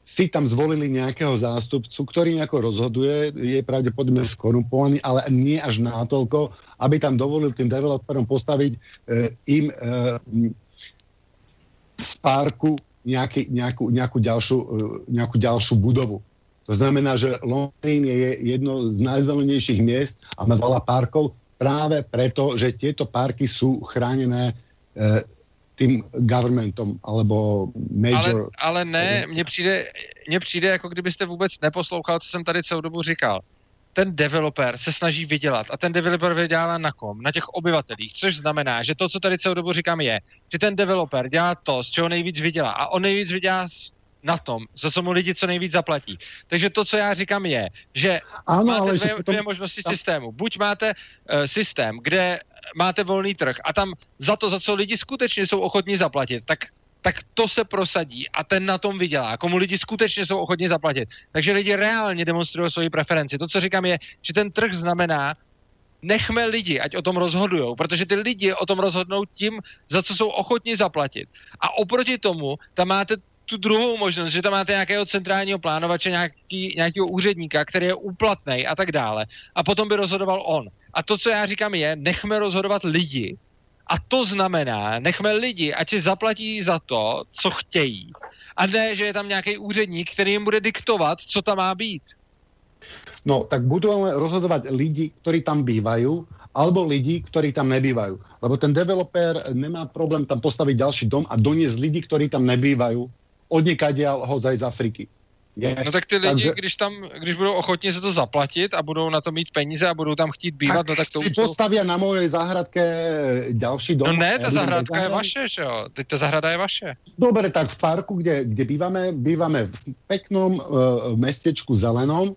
si tam zvolili nejakého zástupcu, ktorý nejako rozhoduje, je pravdepodobne skorumpovaný, ale nie až natoľko, aby tam dovolil tým developerom postaviť e, im e, v parku nejaký, nejakú, nejakú, ďalšiu, e, nejakú ďalšiu budovu. To znamená, že Londýn je jedno z najzelenejších miest a má veľa parkov, práve preto, že tieto parky sú chránené e, tým governmentom alebo major... Ale, ale ne, mně přijde, mně přijde, jako kdybyste vůbec neposlouchal, co jsem tady celou dobu říkal. Ten developer se snaží vydělat a ten developer vydělá na kom? Na těch obyvatelích, což znamená, že to, co tady celou dobu říkám je, že ten developer dělá to, z čeho nejvíc vydělá a on nejvíc vydělá na tom, za co mu lidi co nejvíc zaplatí. Takže to, co já říkám, je, že ano, máte dvě, potom... dvě možnosti tam... systému. Buď máte uh, systém, kde máte volný trh a tam za to, za co lidi skutečně jsou ochotní zaplatit, tak tak to se prosadí a ten na tom vydělá, komu lidi skutečně jsou ochotní zaplatit. Takže lidi reálně demonstrují svoji preferenci. To, co říkám, je, že ten trh znamená, nechme lidi, ať o tom rozhodují, protože ty lidi o tom rozhodnou tím, za co jsou ochotní zaplatit. A oproti tomu tam máte tu druhou možnost, že tam máte nějakého centrálního plánovače, nějaký, nějakého úředníka, který je úplatný a tak dále. A potom by rozhodoval on. A to, co já říkám, je, nechme rozhodovat lidi. A to znamená, nechme lidi, ať si zaplatí za to, co chtějí. A ne, že je tam nějaký úředník, který jim bude diktovat, co tam má být. No, tak budeme rozhodovat lidi, kteří tam bývají, alebo lidi, ktorí tam nebývajú. Lebo ten developer nemá problém tam postaviť ďalší dom a doniesť lidi, ktorí tam nebývajú odniekaď ho z Afriky. Je. No tak ty lidi, Takže... když tam, když budou ochotně za to zaplatit a budou na to mít peníze a budou tam chtít bývat, tak no tak to si už postaví na mojej zahradke další dom. No ne, ta zahradka je vaše, že jo? Teď ta zahrada je vaše. Dobre, tak v parku, kde, kde bývame, bývame v peknom uh, mestečku Zelenom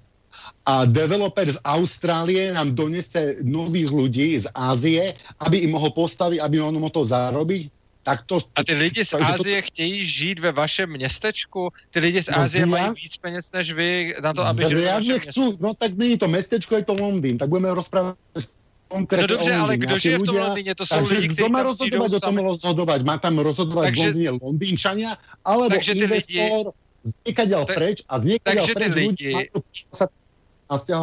a developer z Austrálie nám donese nových ľudí z Ázie, aby im mohol postaviť, aby on mohol to zarobiť tak to... A ty lidi z Ázie to... chtějí žít ve vašem městečku? Ty lidi z no, Ázie mají víc peněz než vy na to, aby no, žili vašem chcú, No tak není to městečko, je to Londýn, tak budeme rozprávat konkrétně No dobře, ale kdo žije v tom Londýně? To jsou lidi, kteří má rozhodovat o tom rozhodovat? Má tam rozhodovat takže, Londýně Londýnčania, alebo takže ty investor lidi, z někaděl preč a z někaděl preč ty lidi,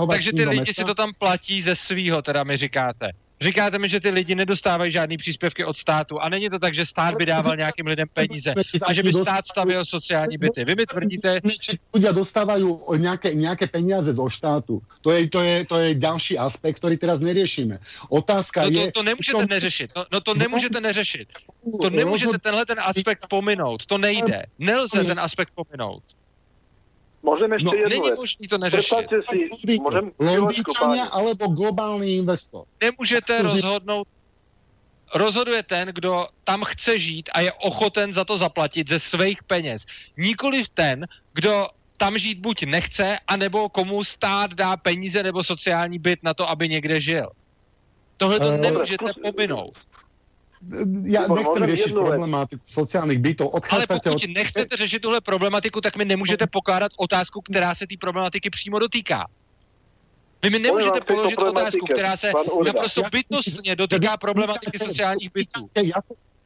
takže ty lidi si to tam platí ze svýho, teda mi říkáte. Říkáte mi, že ty lidi nedostávají žádný příspěvky od státu a není to tak, že stát by dával nějakým lidem peníze a že by stát stavil sociální byty. Vy mi tvrdíte... Ľudia dostávají nějaké, nějaké peníze zo štátu. To je, to, je, to je další aspekt, který teraz neriešime. Otázka no to, je... To nemůžete neřešit. No, no to nemůžete neřešit. To nemůžete tenhle ten aspekt pominout. To nejde. Nelze ten aspekt pominout. Môžem ešte no, jednu není možný to neřešit. si, môžem Londýčania alebo globální investor. Nemůžete rozhodnout, rozhoduje ten, kdo tam chce žít a je ochoten za to zaplatit ze svých peněz. Nikoliv ten, kdo tam žít buď nechce, anebo komu stát dá peníze nebo sociální byt na to, aby někde žil. Tohle to uh, nemůžete pominout ja nechcem riešiť problematiku sociálnych bytov. Ale pokud od... nechcete řešit tuhle problematiku, tak mi nemůžete pokládat otázku, která se té problematiky přímo dotýká. Vy mi nemůžete položit otázku, která se naprosto bytostně dotýká problematiky sociálních bytů.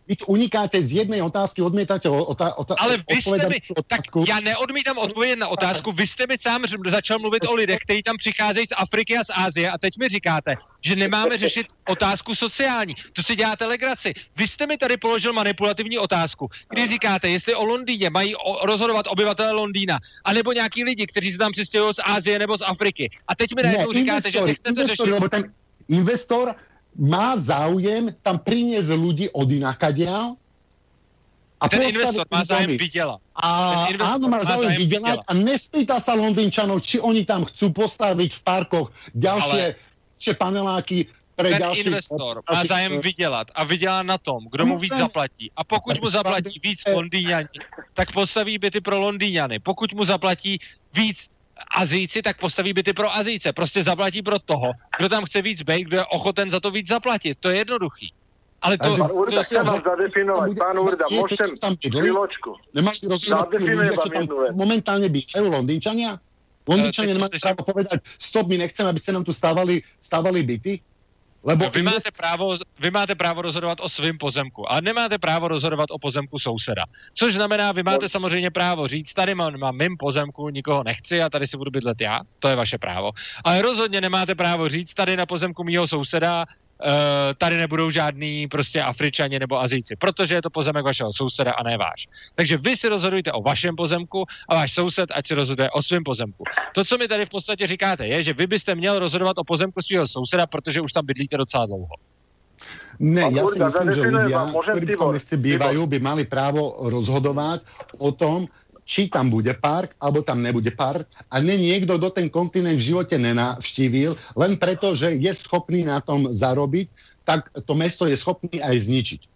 Vy tu unikáte z jednej otázky, odmietate otá, otá, Ale vy jste mi, tak já neodmítám odpovědět na otázku, vy jste mi sám začal mluvit o lidech, kteří tam přicházejí z Afriky a z Ázie a teď mi říkáte, že nemáme řešit otázku sociální. To si děláte legraci. Vy jste mi tady položil manipulativní otázku, kdy říkáte, jestli o Londýně mají o, rozhodovat obyvatele Londýna, anebo nějaký lidi, kteří se tam přistěhují z Ázie nebo z Afriky. A teď mi najednou říkáte, investor, že nechcete řešit... Ten investor má záujem tam priniesť ľudí od inakadiaľ a ten investor má zájem vydělat. A áno, má záujem vydělat a nespýta sa Londýnčanov, či oni tam chcú postaviť v parkoch ďalšie Ale... paneláky pre ten investor má zájem vydělat a vydělá na tom, kdo mu víc zaplatí. A pokud mu zaplatí víc Londýňani, tak postaví byty pro Londýňany. Pokud mu zaplatí víc Azijci, tak postaví byty pro Azijce. Prostě zaplatí pro toho, kdo tam chce víc být, kdo je ochoten za to víc zaplatit. To je jednoduchý. Ale to... Pán Urda, chcem vám zadefinovať. Pán Urda, môžem chvíľočku. Nemajú rozhodnúť, že tam momentálne bývajú Londýnčania? Londýnčania nemajú právo povedať, stop, my nechceme, aby ste nám tu stávali, stávali byty? Lebo vy, máte právo, vy máte právo rozhodovat o svém pozemku, ale nemáte právo rozhodovat o pozemku souseda. Což znamená, vy máte samozřejmě právo říct, tady mám, mám mým pozemku, nikoho nechci a tady si budu bydlet já, to je vaše právo. Ale rozhodně nemáte právo říct, tady na pozemku mýho souseda tady nebudou žádný prostě Afričani nebo Azijci, protože je to pozemek vašeho souseda a ne váš. Takže vy si rozhodujte o vašem pozemku a váš soused ať si rozhoduje o svém pozemku. To, co mi tady v podstatě říkáte, je, že vy byste měl rozhodovat o pozemku svého souseda, protože už tam bydlíte docela dlouho. Ne, ja si myslím, že ľudia, ktorí v tom meste bývajú, by mali právo rozhodovať o tom, či tam bude park, alebo tam nebude park. A ne niekto do ten kontinent v živote nenavštívil, len preto, že je schopný na tom zarobiť, tak to mesto je schopný aj zničiť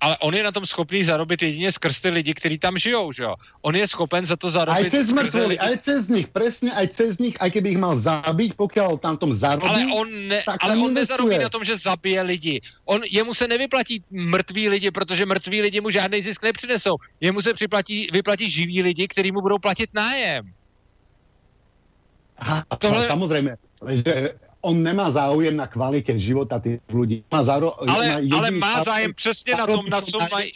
ale on je na tom schopný zarobit jedině skrz ty lidi, kteří tam žijou, že jo? On je schopen za to zarobit. Aj cez mŕtvoly, lidi... aj cez nich, presne, aj cez nich, aj keby ich mal zabiť, pokud tam tom zarobí, Ale on, ne, ale on nezarobí na tom, že zabije lidi. On, jemu se nevyplatí mrtví lidi, protože mrtví lidi mu žádný zisk nepřinesou. Jemu se připlatí, vyplatí živí lidi, kteří mu budou platit nájem. Aha, Tohle... Samozřejmě, že on nemá záujem na kvalitě života těch lidí. Má záro... ale, má ale má zájem přesně na tom, na co mají...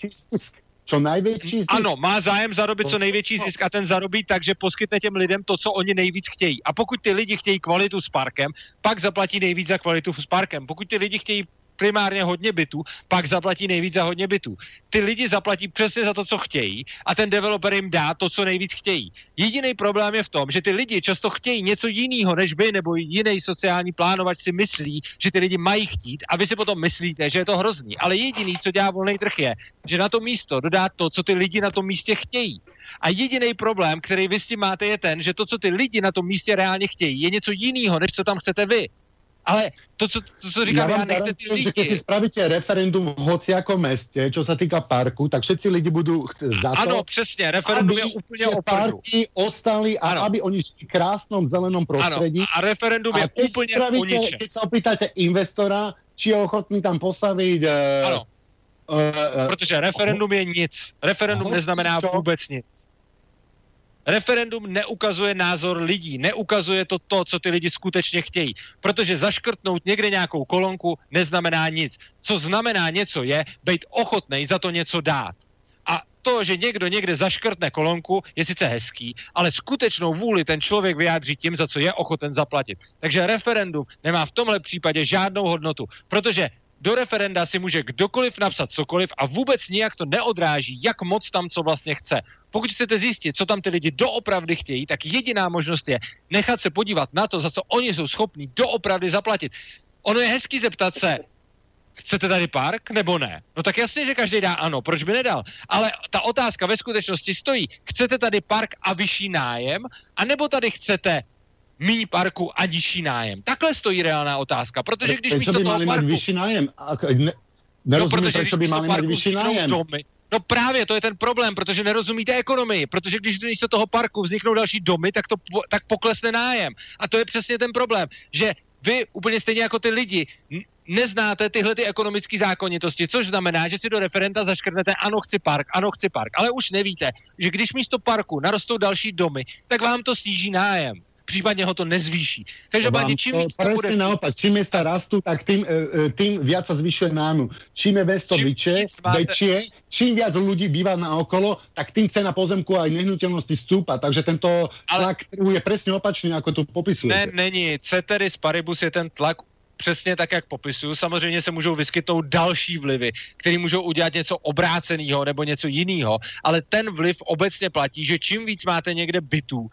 Co největší zisk. Ano, má zájem zarobit co největší zisk a ten zarobí tak, že poskytne těm lidem to, co oni nejvíc chtějí. A pokud ty lidi chtějí kvalitu s parkem, pak zaplatí nejvíc za kvalitu s parkem. Pokud ty lidi chtějí primárně hodně bytů, pak zaplatí nejvíc za hodně bytů. Ty lidi zaplatí přesně za to, co chtějí a ten developer jim dá to, co nejvíc chtějí. Jediný problém je v tom, že ty lidi často chtějí něco jiného než vy nebo jiný sociální plánovač si myslí, že ty lidi mají chtít a vy si potom myslíte, že je to hrozný. Ale jediný, co dělá volný trh je, že na to místo dodá to, co ty lidi na tom místě chtějí. A jediný problém, který vy s tím máte, je ten, že to, co ty lidi na tom místě reálně chtějí, je něco jiného, než co tam chcete vy. Ale to, co, to, co říkám, ja, ja nechte ty lidi. Že keď si spravíte referendum v hociakom meste, čo sa týka parku, tak všetci lidi budú za to, Ano, přesně, referendum je úplně opravdu. parky ostali a ano. aby oni šli v krásnom zelenom prostredí. Ano, a referendum je keď úplně spravíte, Keď sa opýtate investora, či je ochotný tam postaviť... Uh, ano. Uh, uh, Protože referendum je nic. Referendum neznamená vůbec nic. Referendum neukazuje názor lidí, neukazuje to to, co ty lidi skutečně chtějí. Protože zaškrtnout někde nějakou kolonku neznamená nic. Co znamená něco je být ochotný za to něco dát. A to, že někdo někde zaškrtne kolonku, je sice hezký, ale skutečnou vůli ten člověk vyjádří tím, za co je ochoten zaplatit. Takže referendum nemá v tomhle případě žádnou hodnotu, protože do referenda si může kdokoliv napsat cokoliv a vůbec nijak to neodráží, jak moc tam co vlastně chce. Pokud chcete zjistit, co tam ty lidi doopravdy chtějí, tak jediná možnost je nechat se podívat na to, za co oni jsou schopní doopravdy zaplatit. Ono je hezký zeptat se, chcete tady park nebo ne? No tak jasně, že každý dá ano, proč by nedal? Ale ta otázka ve skutečnosti stojí, chcete tady park a vyšší nájem, anebo tady chcete míň parku a nižší nájem? Takhle stojí reálná otázka, protože když místo toho parku... vyšší nájem? Ne, nerozumím, no, proč by mali mít vyšší nájem. Domy, No právě, to je ten problém, protože nerozumíte ekonomii, protože když místo toho parku vzniknou další domy, tak to tak poklesne nájem. A to je přesně ten problém, že vy úplně stejně jako ty lidi neznáte tyhle ty ekonomické zákonitosti, což znamená, že si do referenta zaškrtnete ano, chci park, ano, chci park, ale už nevíte, že když místo parku narostou další domy, tak vám to sníží nájem případně ho to nezvýší. Každopádně čím víc to bude... naopak, čím města rastú, tak tým, e, e, tým viac sa zvyšuje nájmu. Čím je mesto väčšie, máte... čím viac ľudí býva na okolo, tak tým cena pozemku a nehnuteľnosti stúpa. Takže tento Ale... tlak trhu je presne opačný, ako tu popisujete. Ne, není. Ceteris paribus je ten tlak přesně tak, jak popisuju. Samozřejmě se můžou vyskytnout další vlivy, které můžou udělat něco obráceného nebo něco jiného, ale ten vliv obecně platí, že čím víc máte někde bytů,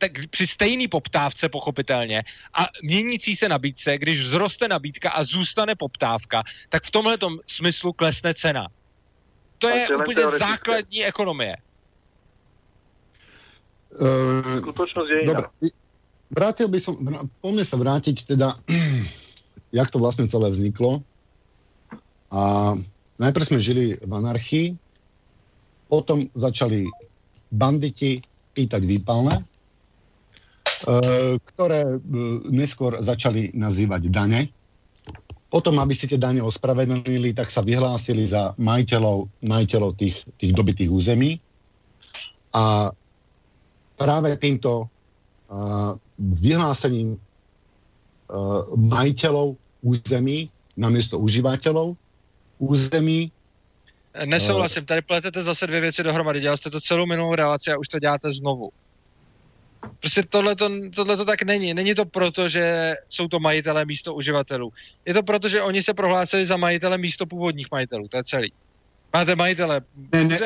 tak při stejné poptávce pochopitelně a měnící se nabídce, když vzroste nabídka a zůstane poptávka, tak v tomhle smyslu klesne cena. To je úplně základní ekonomie. Uh, Skutočnosť je iná. Vrátil by som, poďme sa vrátiť teda jak to vlastně celé vzniklo. A najprv jsme žili v anarchii, potom začali banditi pýtať výpalné, eh, ktoré eh, neskôr začali nazývať dane. Potom, aby si tie dane ospravedlnili, tak sa vyhlásili za majiteľov, majiteľov tých, tých dobitých území. A práve týmto uh, vyhlásením uh, majiteľov území namiesto užívateľov území. Nesouhlasím, tady pletete zase dvě věci dohromady. Dělal jste to celou minulou relaci a už to děláte znovu. Prostě tohle to tak není. Není to proto, že jsou to majitelé místo uživatelů. Je to proto, že oni se prohlásili za majitele místo původních majitelů. To je celý. Máte majitele. Ne, ne,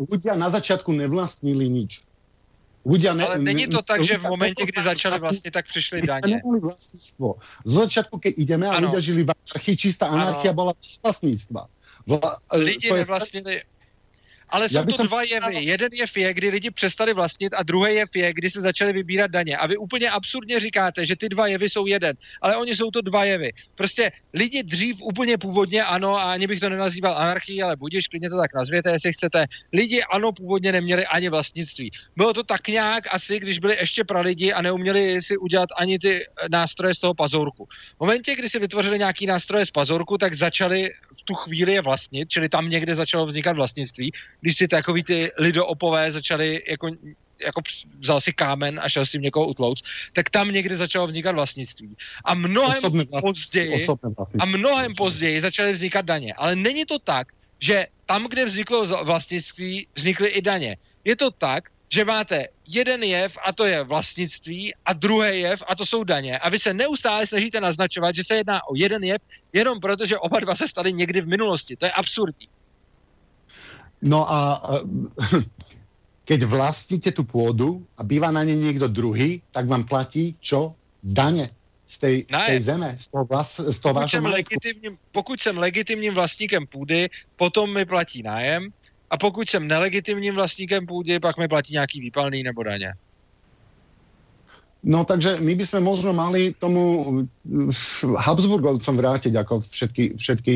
ľudia na začátku nevlastnili nič. Ľudia ne, Ale není to tak, že v momentě, kdy začali vlastně, tak přišli daně. vlastníctvo. Z začátku, keď ideme a ľudia žili v anarchii, čistá anarchia bola vlastníctva. Vla, Lidi nevlastnili, ale jsou to dva jevy. Jeden jev je, kdy lidi přestali vlastnit a druhý jev je, kdy se začali vybírat daně. A vy úplně absurdně říkáte, že ty dva jevy jsou jeden, ale oni jsou to dva jevy. Prostě lidi dřív úplně původně ano, a ani bych to nenazýval anarchii, ale budíš, klidně to tak nazvěte, jestli chcete. Lidi ano, původně neměli ani vlastnictví. Bylo to tak nějak asi, když byli ještě pro lidi a neuměli si udělat ani ty nástroje z toho pazorku. V momentě, kdy si vytvořili nějaký nástroje z pazorku, tak začali v tu chvíli je vlastnit, čili tam někde začalo vznikat vlastnictví když si takový ty lidoopové začali jako jako vzal si kámen a šel s tím někoho utlouc, tak tam někdy začalo vznikat vlastnictví. A mnohem vlastnictví, později, a mnohem později začaly vznikat daně. Ale není to tak, že tam, kde vzniklo vlastnictví, vznikly i daně. Je to tak, že máte jeden jev a to je vlastnictví a druhý jev a to jsou daně. A vy se neustále snažíte naznačovat, že se jedná o jeden jev, jenom proto, že oba dva se staly někdy v minulosti. To je absurdní. No a keď vlastníte tu pôdu a býva na nej niekto druhý, tak vám platí čo? Dane z tej, z tej zeme, z toho, vlast, z toho pokud, jsem legitimním, pokud jsem legitimním vlastníkem půdy, potom mi platí nájem a pokud jsem nelegitimním vlastníkem půdy, pak mi platí nějaký výpalný nebo daně. No takže my by sme možno mali tomu Habsburgovcom vrátiť ako všetky, všetky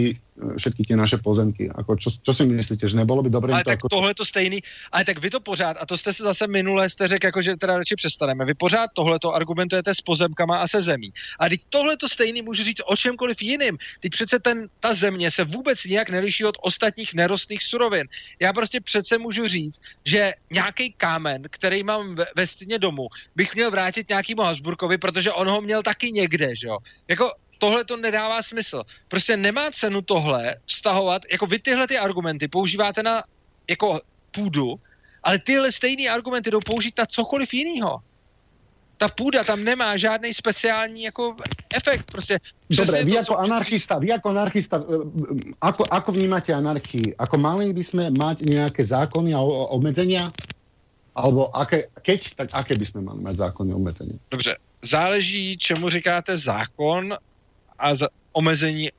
všetky ty naše pozemky. Ako čo, čo si myslíte, že nebylo by dobré? Ale to tak jako... tohle to stejný, ale tak vy to pořád, a to jste se zase minule jste řekl, jako že teda radši přestaneme. Vy pořád tohle to argumentujete s pozemkama a se zemí. A teď tohle to stejný můžu říct o čemkoliv jiným. Teď přece ten, ta země se vůbec nijak neliší od ostatních nerostných surovin. Já prostě přece můžu říct, že nějaký kámen, který mám ve, ve stěně domu, bych měl vrátit nějakému Hasburkovi, protože on ho měl taky někde, že jo. Jako tohle to nedává smysl. Prostě nemá cenu tohle vztahovat, jako vy tyhle ty argumenty používáte na jako půdu, ale tyhle stejné argumenty jdou použít na cokoliv jiného. Ta půda tam nemá žádný speciální jako efekt. Prostě Dobre, vy to, jako co... anarchista, vy jako anarchista, eh, eh, ako, ako vnímate anarchii? Ako mali by sme mať nejaké zákony a obmedzenia? Alebo aké, keď, tak aké by sme mali mať zákony a obmedzenia? Dobře, záleží, čemu říkáte zákon a za omezení,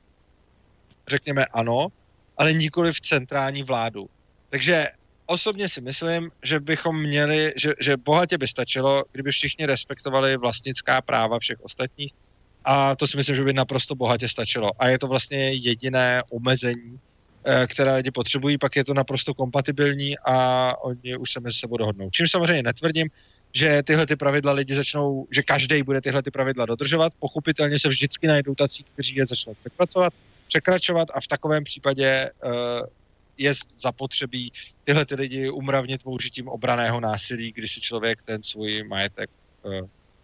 řekněme ano, ale nikoli v centrální vládu. Takže osobně si myslím, že bychom měli, že, že bohatě by stačilo, kdyby všichni respektovali vlastnická práva všech ostatních a to si myslím, že by naprosto bohatě stačilo. A je to vlastně jediné omezení, eh, které lidi potřebují, pak je to naprosto kompatibilní a oni už se mezi sebou dohodnou. Čím samozřejmě netvrdím, že tyhle ty pravidla lidi začnou, že každý bude tyhle ty pravidla dodržovat. Pochopitelně se vždycky najdou tací, kteří je začnou překračovat, překračovat a v takovém případě uh, je zapotřebí tyhle ty lidi umravnit použitím obraného násilí, kdy si člověk ten svůj majetek uh,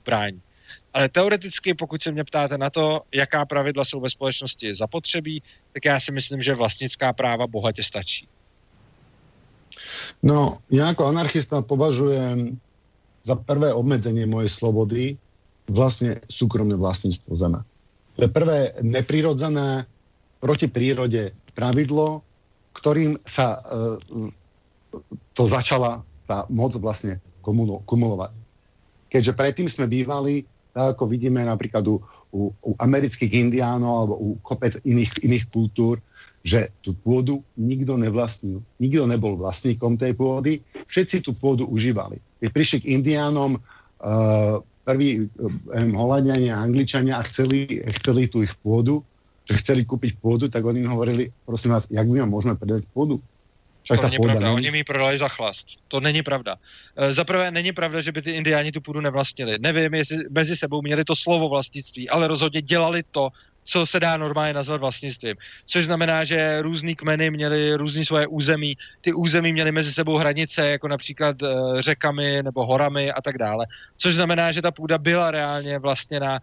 brání. Ale teoreticky, pokud se mě ptáte na to, jaká pravidla jsou ve společnosti zapotřebí, tak já si myslím, že vlastnická práva bohatě stačí. No, já jako anarchista považujem za prvé obmedzenie mojej slobody vlastne súkromné vlastníctvo zeme. To je prvé neprirodzené proti prírode pravidlo, ktorým sa uh, to začala tá moc vlastne kumulovať. Keďže predtým sme bývali, tak ako vidíme napríklad u, u, u amerických indiánov alebo u kopec iných, iných kultúr, že tú pôdu nikto nevlastnil. Nikto nebol vlastníkom tej pôdy, všetci tú pôdu užívali. Keď prišli k indiánom uh, prví um, Holandiania a Angličania a chceli, chceli tú ich pôdu, že chceli kúpiť pôdu, tak oni im hovorili, prosím vás, jak my vám môžeme predať pôdu? Však to není pravda, není... oni mi ji prodali za chlast. To není pravda. E, za prvé není pravda, že by ty indiáni tu půdu nevlastnili. Nevím, jestli mezi sebou měli to slovo vlastnictví, ale rozhodně dělali to, co se dá normálně nazvat vlastnictvím. Což znamená, že různý kmeny měly různý svoje území. Ty území měly mezi sebou hranice, jako například uh, řekami nebo horami a tak dále. Což znamená, že ta půda byla reálně vlastněná.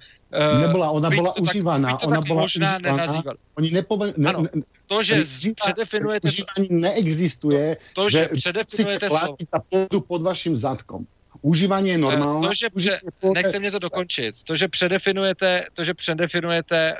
Uh, Nebyla, ona byla tak, užívaná. Ona byla možná nenazývali. Oni nepove... ne, ano, to, že předefinujete... Užívání neexistuje, to, to že, že předefinujete slovo. za půdu pod vaším zadkom. Užívání je normální. To, že pře- nechte mě to dokončit. To, že předefinujete, to, že předefinujete uh,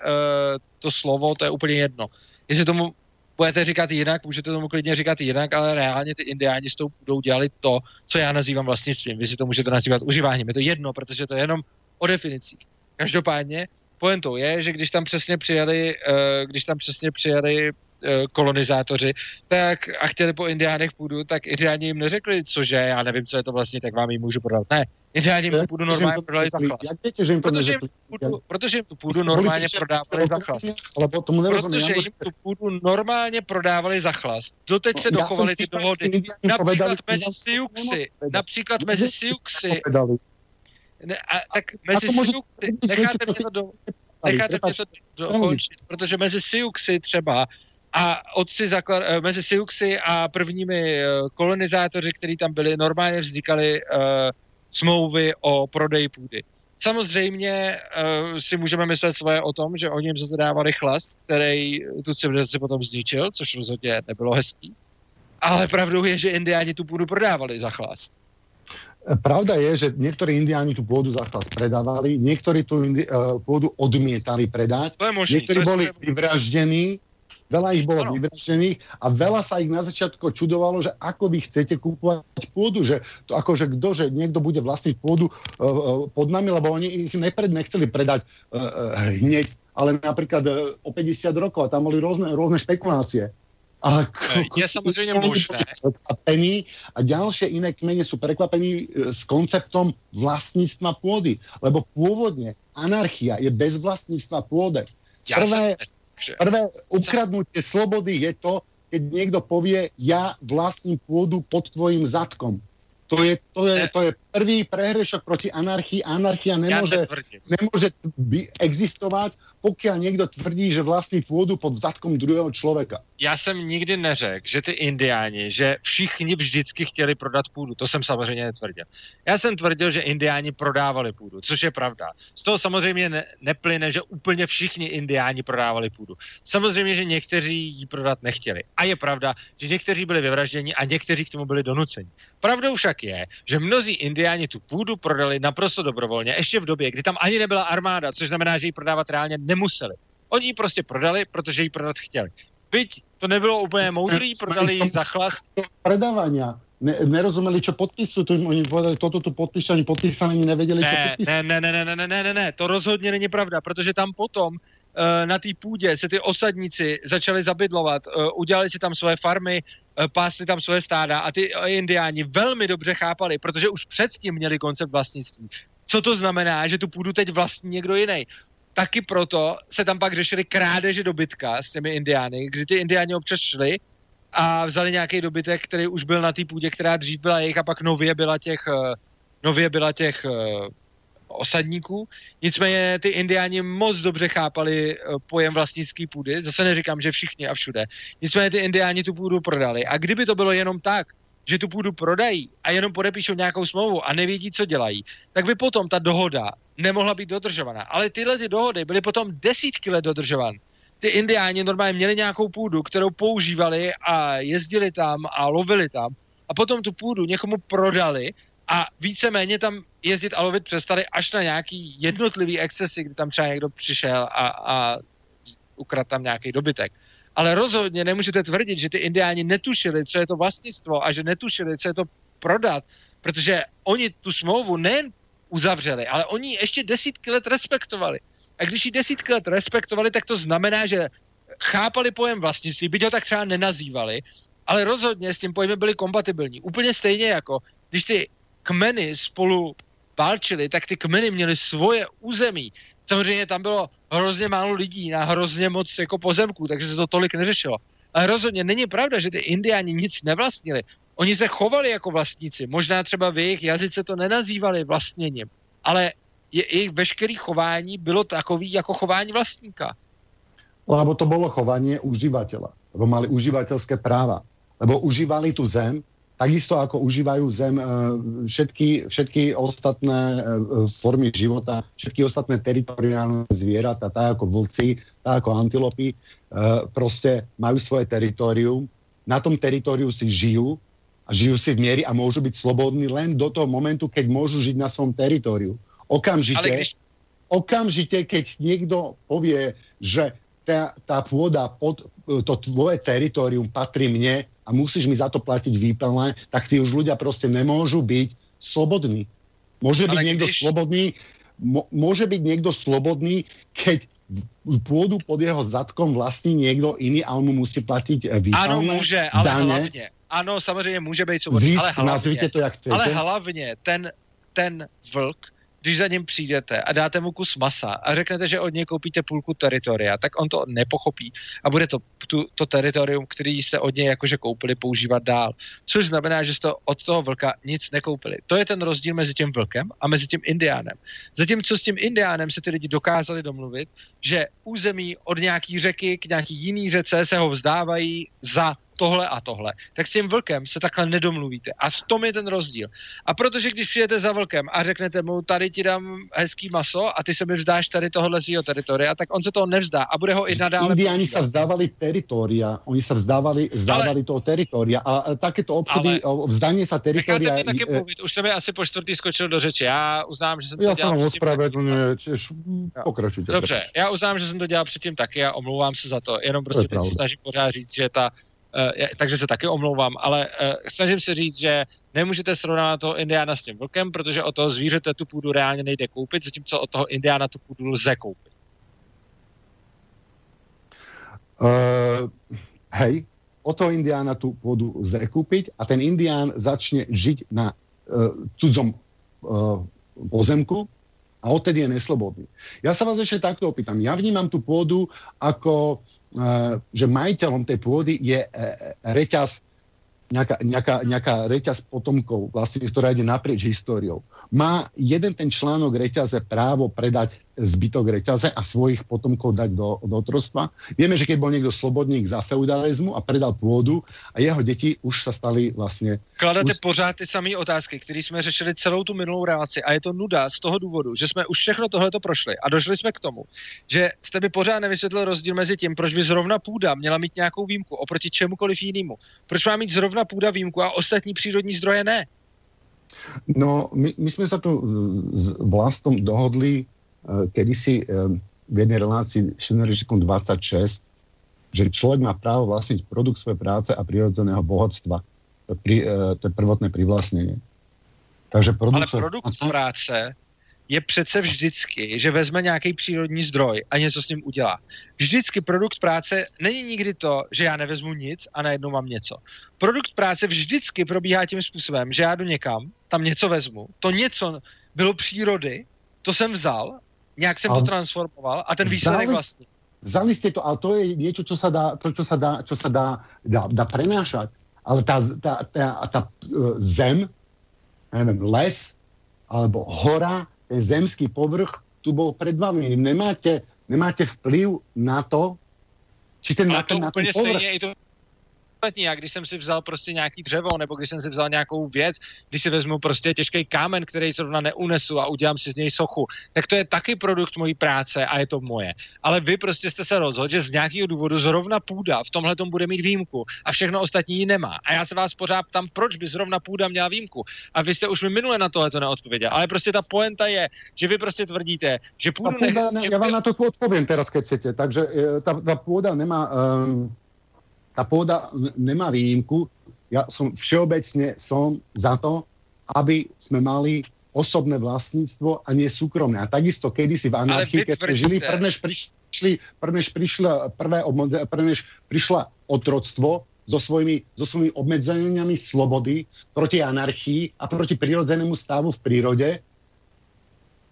to slovo, to je úplně jedno. Jestli tomu budete říkat jinak, můžete tomu klidně říkat jinak, ale reálně ty indiáni s tou půdou dělali to, co já nazývám vlastnictvím. Vy si to můžete nazývat užíváním. Je to jedno, protože to je jenom o definicích. Každopádně pointou je, že když tam přesně přijeli, uh, když tam přesně přijeli Eh, kolonizátoři, tak a chtěli po indiánech půdu, tak indiáni jim neřekli, cože, já nevím, co je to vlastně, tak vám ji můžu prodat. Ne, indiáni jim půdu normálně prodali za chlast. Jak víte, že jim to protože, jim půdu, protože jim tu půdu normálně prodávali za chlast. Protože jim tu půdu normálně prodávali za chlast. Doteď se dochovaly ty dohody. Například mezi Siuxy, například mezi Siuxy, ne, a, tak mezi Siuxy, necháte mě to do, necháte mě to dokončit, protože mezi Siuxy třeba a otci zaklad, eh, mezi Siuxy a prvními eh, kolonizátoři, kteří tam byli, normálně vznikaly uh, smlouvy o prodeji půdy. Samozřejmě uh, si můžeme myslet svoje o tom, že oni jim za to dávali chlast, který tu civilizaci potom zničil, což rozhodně nebylo hezký. Ale pravdou je, že indiáni tu půdu prodávali za chlast. Pravda je, že niektorí indiáni tú pôdu za chlas predávali, niektorí tú indi- pôdu odmietali predať, možný, niektorí to boli vyvraždení, veľa ich bolo ano. vyvraždených a veľa sa ich na začiatku čudovalo, že ako vy chcete kúpovať pôdu, že to ako, že kto, že niekto bude vlastniť pôdu uh, pod nami, lebo oni ich nepred, nechceli predať uh, uh, hneď, ale napríklad uh, o 50 rokov a tam boli rôzne, rôzne špekulácie. A je samozřejmě možné. A ďalšie iné kmene sú prekvapení s konceptom vlastníctva pôdy. Lebo pôvodne anarchia je bez vlastníctva pôdy. Prvé, prvé ukradnutie slobody je to, keď niekto povie, ja vlastním pôdu pod tvojim zadkom. To je, to je, to je prvý prehrešok proti anarchii. Anarchia nemôže, nemôže by existovať, pokiaľ niekto tvrdí, že vlastní pôdu pod zadkom druhého člověka. Já jsem nikdy neřekl, že ty indiáni, že všichni vždycky chtěli prodat půdu. To jsem samozřejmě netvrdil. Já jsem tvrdil, že indiáni prodávali půdu, což je pravda. Z toho samozřejmě ne, neplyne, že úplně všichni indiáni prodávali půdu. Samozřejmě, že někteří ji prodat nechtěli. A je pravda, že někteří byli vyvražděni a někteří k tomu byli donuceni. Pravdou však je, že mnozí indiáni tu půdu prodali naprosto dobrovolně, ještě v době, kdy tam ani nebyla armáda, což znamená, že ji prodávat reálně nemuseli. Oni ji prostě prodali, protože ji prodat chtěli. Byť to nebylo úplně moudrý, prodali ji za chlast. Predávání. Ne, nerozumeli, čo podpisujú, to oni povedali, toto tu podpíšu, ani podpísaní nevěděli, ne, čo podpisujú. Ne, ne, ne, ne, ne, ne, ne, ne, to rozhodně není pravda, protože tam potom na té půdě se ty osadníci začali zabydlovat, uh, udělali si tam svoje farmy, uh, pásli tam svoje stáda a ty indiáni velmi dobře chápali, protože už předtím měli koncept vlastnictví. Co to znamená, že tu půdu teď vlastní někdo jiný? Taky proto se tam pak řešili krádeže dobytka s těmi indiány, kdy ty indiáni občas šli a vzali nějaký dobytek, který už byl na té půdě, která dřív byla jejich a pak nově byla těch, nově byla těch osadníků. Nicméně ty indiáni moc dobře chápali pojem vlastnický půdy. Zase neříkám, že všichni a všude. Nicméně ty indiáni tu půdu prodali. A kdyby to bylo jenom tak, že tu půdu prodají a jenom podepíšou nějakou smlouvu a nevědí, co dělají, tak by potom ta dohoda nemohla být dodržovaná. Ale tyhle ty dohody byly potom desítky let dodržovány. Ty indiáni normálně měli nějakou půdu, kterou používali a jezdili tam a lovili tam a potom tu půdu někomu prodali a víceméně tam jezdit a lovit přestali až na nějaký jednotlivý excesy, kdy tam třeba někdo přišel a, a ukradl tam nějaký dobytek. Ale rozhodně nemůžete tvrdit, že ty indiáni netušili, co je to vlastnictvo a že netušili, co je to prodat, protože oni tu smlouvu nejen uzavřeli, ale oni ještě desítky let respektovali. A když ji desítky let respektovali, tak to znamená, že chápali pojem vlastnictví, byť ho tak třeba nenazývali, ale rozhodně s tím pojmem byli kompatibilní. Úplně stejně jako, když ty kmeny spolu válčili, tak ty kmeny měly svoje území. Samozřejmě tam bylo hrozně málo lidí na hrozně moc jako pozemků, takže se to tolik neřešilo. Ale rozhodně není pravda, že ty indiáni nic nevlastnili. Oni se chovali jako vlastníci. Možná třeba v jejich jazyce to nenazývali vlastněním, ale je, jejich veškeré chování bylo takový jako chování vlastníka. Lebo to bylo chování uživatele. Lebo mali uživatelské práva. Lebo užívali tu zem, takisto ako užívajú zem eh, všetky, všetky ostatné eh, formy života, všetky ostatné teritoriálne zvieratá, tak ako vlci, tak ako antilopy, prostě majú svoje teritorium, na tom teritoriu si žijú a žijú si v miery a môžu byť slobodní len do toho momentu, keď môžu žiť na svom teritoriu. Okamžite, když... okamžite, keď niekto povie, že tá, tá pôda pod to tvoje teritorium patrí mne a musíš mi za to platiť výplné, tak tí už ľudia prostě nemôžu byť slobodní. Môže byť niekto když... slobodný, môže byť niekto slobodný, keď pôdu pod jeho zadkom vlastní někdo jiný a on mu musí platit výpalné Ano, může, ale daně. hlavně. Ano, samozřejmě může být svobodný, ale hlavně, to, jak chcete. ale hlavně ten, ten vlk když za ním přijdete a dáte mu kus masa a řeknete, že od něj koupíte půlku teritoria, tak on to nepochopí a bude to, tu, to teritorium, který jste od něj jakože koupili, používat dál. Což znamená, že jste od toho vlka nic nekoupili. To je ten rozdíl mezi tím vlkem a mezi tím indiánem. Zatímco s tím indiánem se ty lidi dokázali domluvit, že území od nějaký řeky k nějaký jiný řece se ho vzdávají za tohle a tohle, tak s tím vlkem se takhle nedomluvíte. A v tom je ten rozdíl. A protože když přijete za vlkem a řeknete mu, tady ti dám hezký maso a ty se mi vzdáš tady tohohle z teritoria, tak on se toho nevzdá a bude ho i nadále. Indiáni se vzdávali teritoria, oni se vzdávali, vzdávali ale, toho teritoria a takéto obchody ale, vzdání se teritoria... Necháte taky mluvit, už se mi asi po čtvrtý skočil do řeči. Já uznám, že jsem to já dělal... Já jsem pokračujte. Dobře, já uznám, že jsem to dělal předtím taky a omlouvám se za to. Jenom prostě teď snažím pořád říct, že ta takže se taky omlouvám, ale uh, snažím se říct, že nemůžete srovnat toho indiána s tím vlkem, protože o toho zvířete tu půdu reálně nejde koupit, zatímco od toho indiána tu půdu lze koupit. Uh, hej, o toho indiána tu pôdu lze kúpiť a ten indián začne žiť na uh, cudzom uh, pozemku a odtedy je neslobodný. Ja sa vás ešte takto opýtam. Ja vnímam tú pôdu ako, uh, že majiteľom tej pôdy je uh, reťaz nejaká, nejaká, nejaká reťaz potomkov, vlastne, ktorá ide naprieč históriou. Má jeden ten článok reťaze právo predať zbytok reťaze a svojich potomkov dať do, do otrostva. Vieme, že keď bol niekto slobodník za feudalizmu a predal pôdu a jeho deti už sa stali vlastně... Kladete už... pořád ty samé otázky, které jsme řešili celou tu minulou relaci a je to nuda z toho důvodu, že jsme už všechno tohleto prošli a došli jsme k tomu, že jste mi pořád nevysvětlil rozdíl mezi tím, proč by zrovna půda měla mít nějakou výjimku oproti čemukoliv jinému. Proč má mít zrovna půda výjimku a ostatní přírodní zdroje ne? No, my, my jsme se tu s vlastom dohodli kedysi eh, v jednej relácii Šeneržikom 26, že človek má právo vlastniť produkt svojej práce a prirodzeného bohatstva. To, pri, eh, to je prvotné privlastnenie. Takže produkt Ale produkt práce... práce je přece vždycky, že vezme nějaký přírodní zdroj a něco s ním udělá. Vždycky produkt práce není nikdy to, že já nevezmu nic a najednou mám něco. Produkt práce vždycky probíhá tím způsobem, že já jdu někam, tam něco vezmu, to něco bylo přírody, to jsem vzal nějak jsem a to transformoval a ten výsledek vlastně. Vzali ste to, ale to je niečo, čo sa dá, to, čo sa dá, čo sa dá, dá, dá prenášať. Ale tá, tá, tá, tá zem, neviem, les, alebo hora, ten zemský povrch, tu bol pred vami. Nemáte, nemáte vplyv na to, či ten, ale na, ten, na ten povrch. Stejně, i to ostatní. Já když jsem si vzal prostě nějaký dřevo, nebo když jsem si vzal nějakou věc, když si vezmu prostě těžký kámen, který zrovna neunesu a udělám si z něj sochu, tak to je taky produkt mojí práce a je to moje. Ale vy prostě jste se rozhodli, že z nějakého důvodu zrovna půda v tomhle bude mít výjimku a všechno ostatní ji nemá. A já se vás pořád ptám, proč by zrovna půda měla výjimku. A vy jste už mi minule na tohle to neodpověděl. Ale prostě ta poenta je, že vy prostě tvrdíte, že půdu nech... ne, Já vám na to odpovím teraz, keď chcete. Takže e, ta, ta půda nemá um, tá pôda nemá výjimku. Ja som všeobecne som za to, aby sme mali osobné vlastníctvo a nie súkromné. A takisto kedysi v anarchii, keď sme žili, prvnež prišli, prvnež prišla, prvé, prvnež prišla otroctvo so svojimi, so svojimi obmedzeniami slobody proti anarchii a proti prirodzenému stavu v prírode,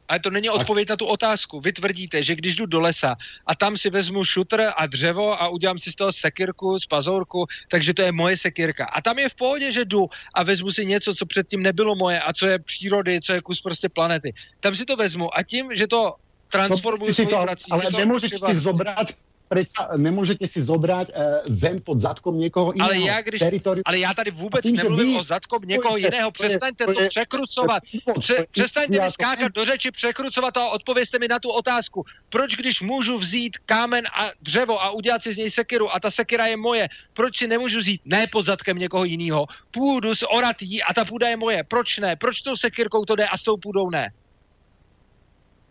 ale to není odpověď na tu otázku. Vy tvrdíte, že když jdu do lesa a tam si vezmu šutr a dřevo a udělám si z toho sekirku, z pazourku, takže to je moje sekirka. A tam je v pohodě, že jdu a vezmu si něco, co předtím nebylo moje a co je přírody, co je kus prostě planety. Tam si to vezmu a tím, že to transformuju si to, prací, ale nemůžete si zobrat predsa nemůžete si zobrať uh, zem pod zadkom někoho jiného. Ale já, když, ale já tady vůbec tím, nemluvím o zadkom někoho jiného. Přestaňte to, to překrucovat. Pře, přestaňte mi skákat do řeči, překrucovat a odpověste mi na tu otázku. Proč, když můžu vzít kámen a dřevo a udělat si z něj sekiru a ta sekira je moje, proč si nemůžu vzít ne pod zadkem někoho jiného? Půdu z oratí a ta půda je moje. Proč ne? Proč tou sekirkou to jde a s tou půdou ne?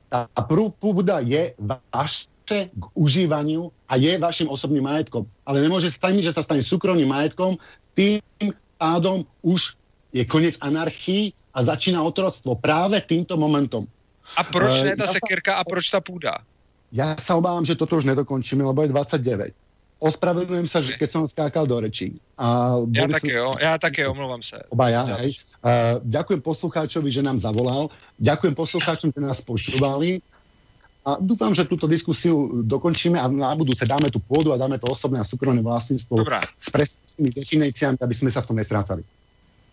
Ta půda je váš k užívaniu a je vašim osobným majetkom. Ale nemôže sa stať, že sa stane súkromným majetkom, tým pádom už je koniec anarchii a začína otroctvo práve týmto momentom. A proč ne ta ja sekirka a proč ta půda? Ja sa obávam, že toto už nedokončíme, lebo je 29. Ospravedlňujem sa, že keď som skákal do rečí. A ja také, jo, ja také, omlouvám se. Obaja, ja. hej. Uh, ďakujem poslucháčovi, že nám zavolal. Ďakujem poslucháčom, že nás počúvali. A dúfam, že túto diskusiu dokončíme a na budúce dáme tu pôdu a dáme to osobné a súkromné vlastníctvo Dobrá. s presnými definíciami, aby sme sa v tom nestrácali.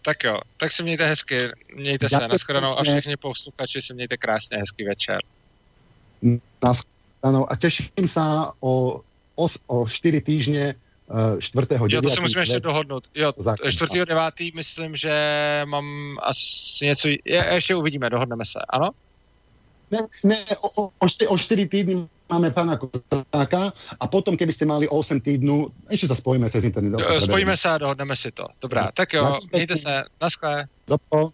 Tak jo, tak se mějte hezky, mějte se, nashledanou a všichni posluchači se mějte krásně, hezký večer. Nashledanou a teším sa o, o, o 4 týždne 4. Jo, to se musíme ještě dohodnout. Jo, 4. 9. myslím, že mám asi něco, je, ještě uvidíme, dohodneme se, ano? Ne, ne o, o, o 4 týdny máme pána Kozáka a potom, keby ste mali 8 týdnů, ešte sa spojíme cez internet. Jo, spojíme se a dohodneme si to. Dobrá, tak jo, mějte se, naschle. Dopo.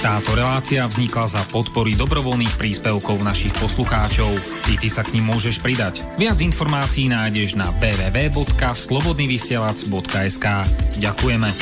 Táto relácia vznikla za podpory dobrovoľných príspevkov našich poslucháčov. I ty sa k ním môžeš pridať. Viac informácií nájdeš na www.slobodnyvysielac.sk Ďakujeme.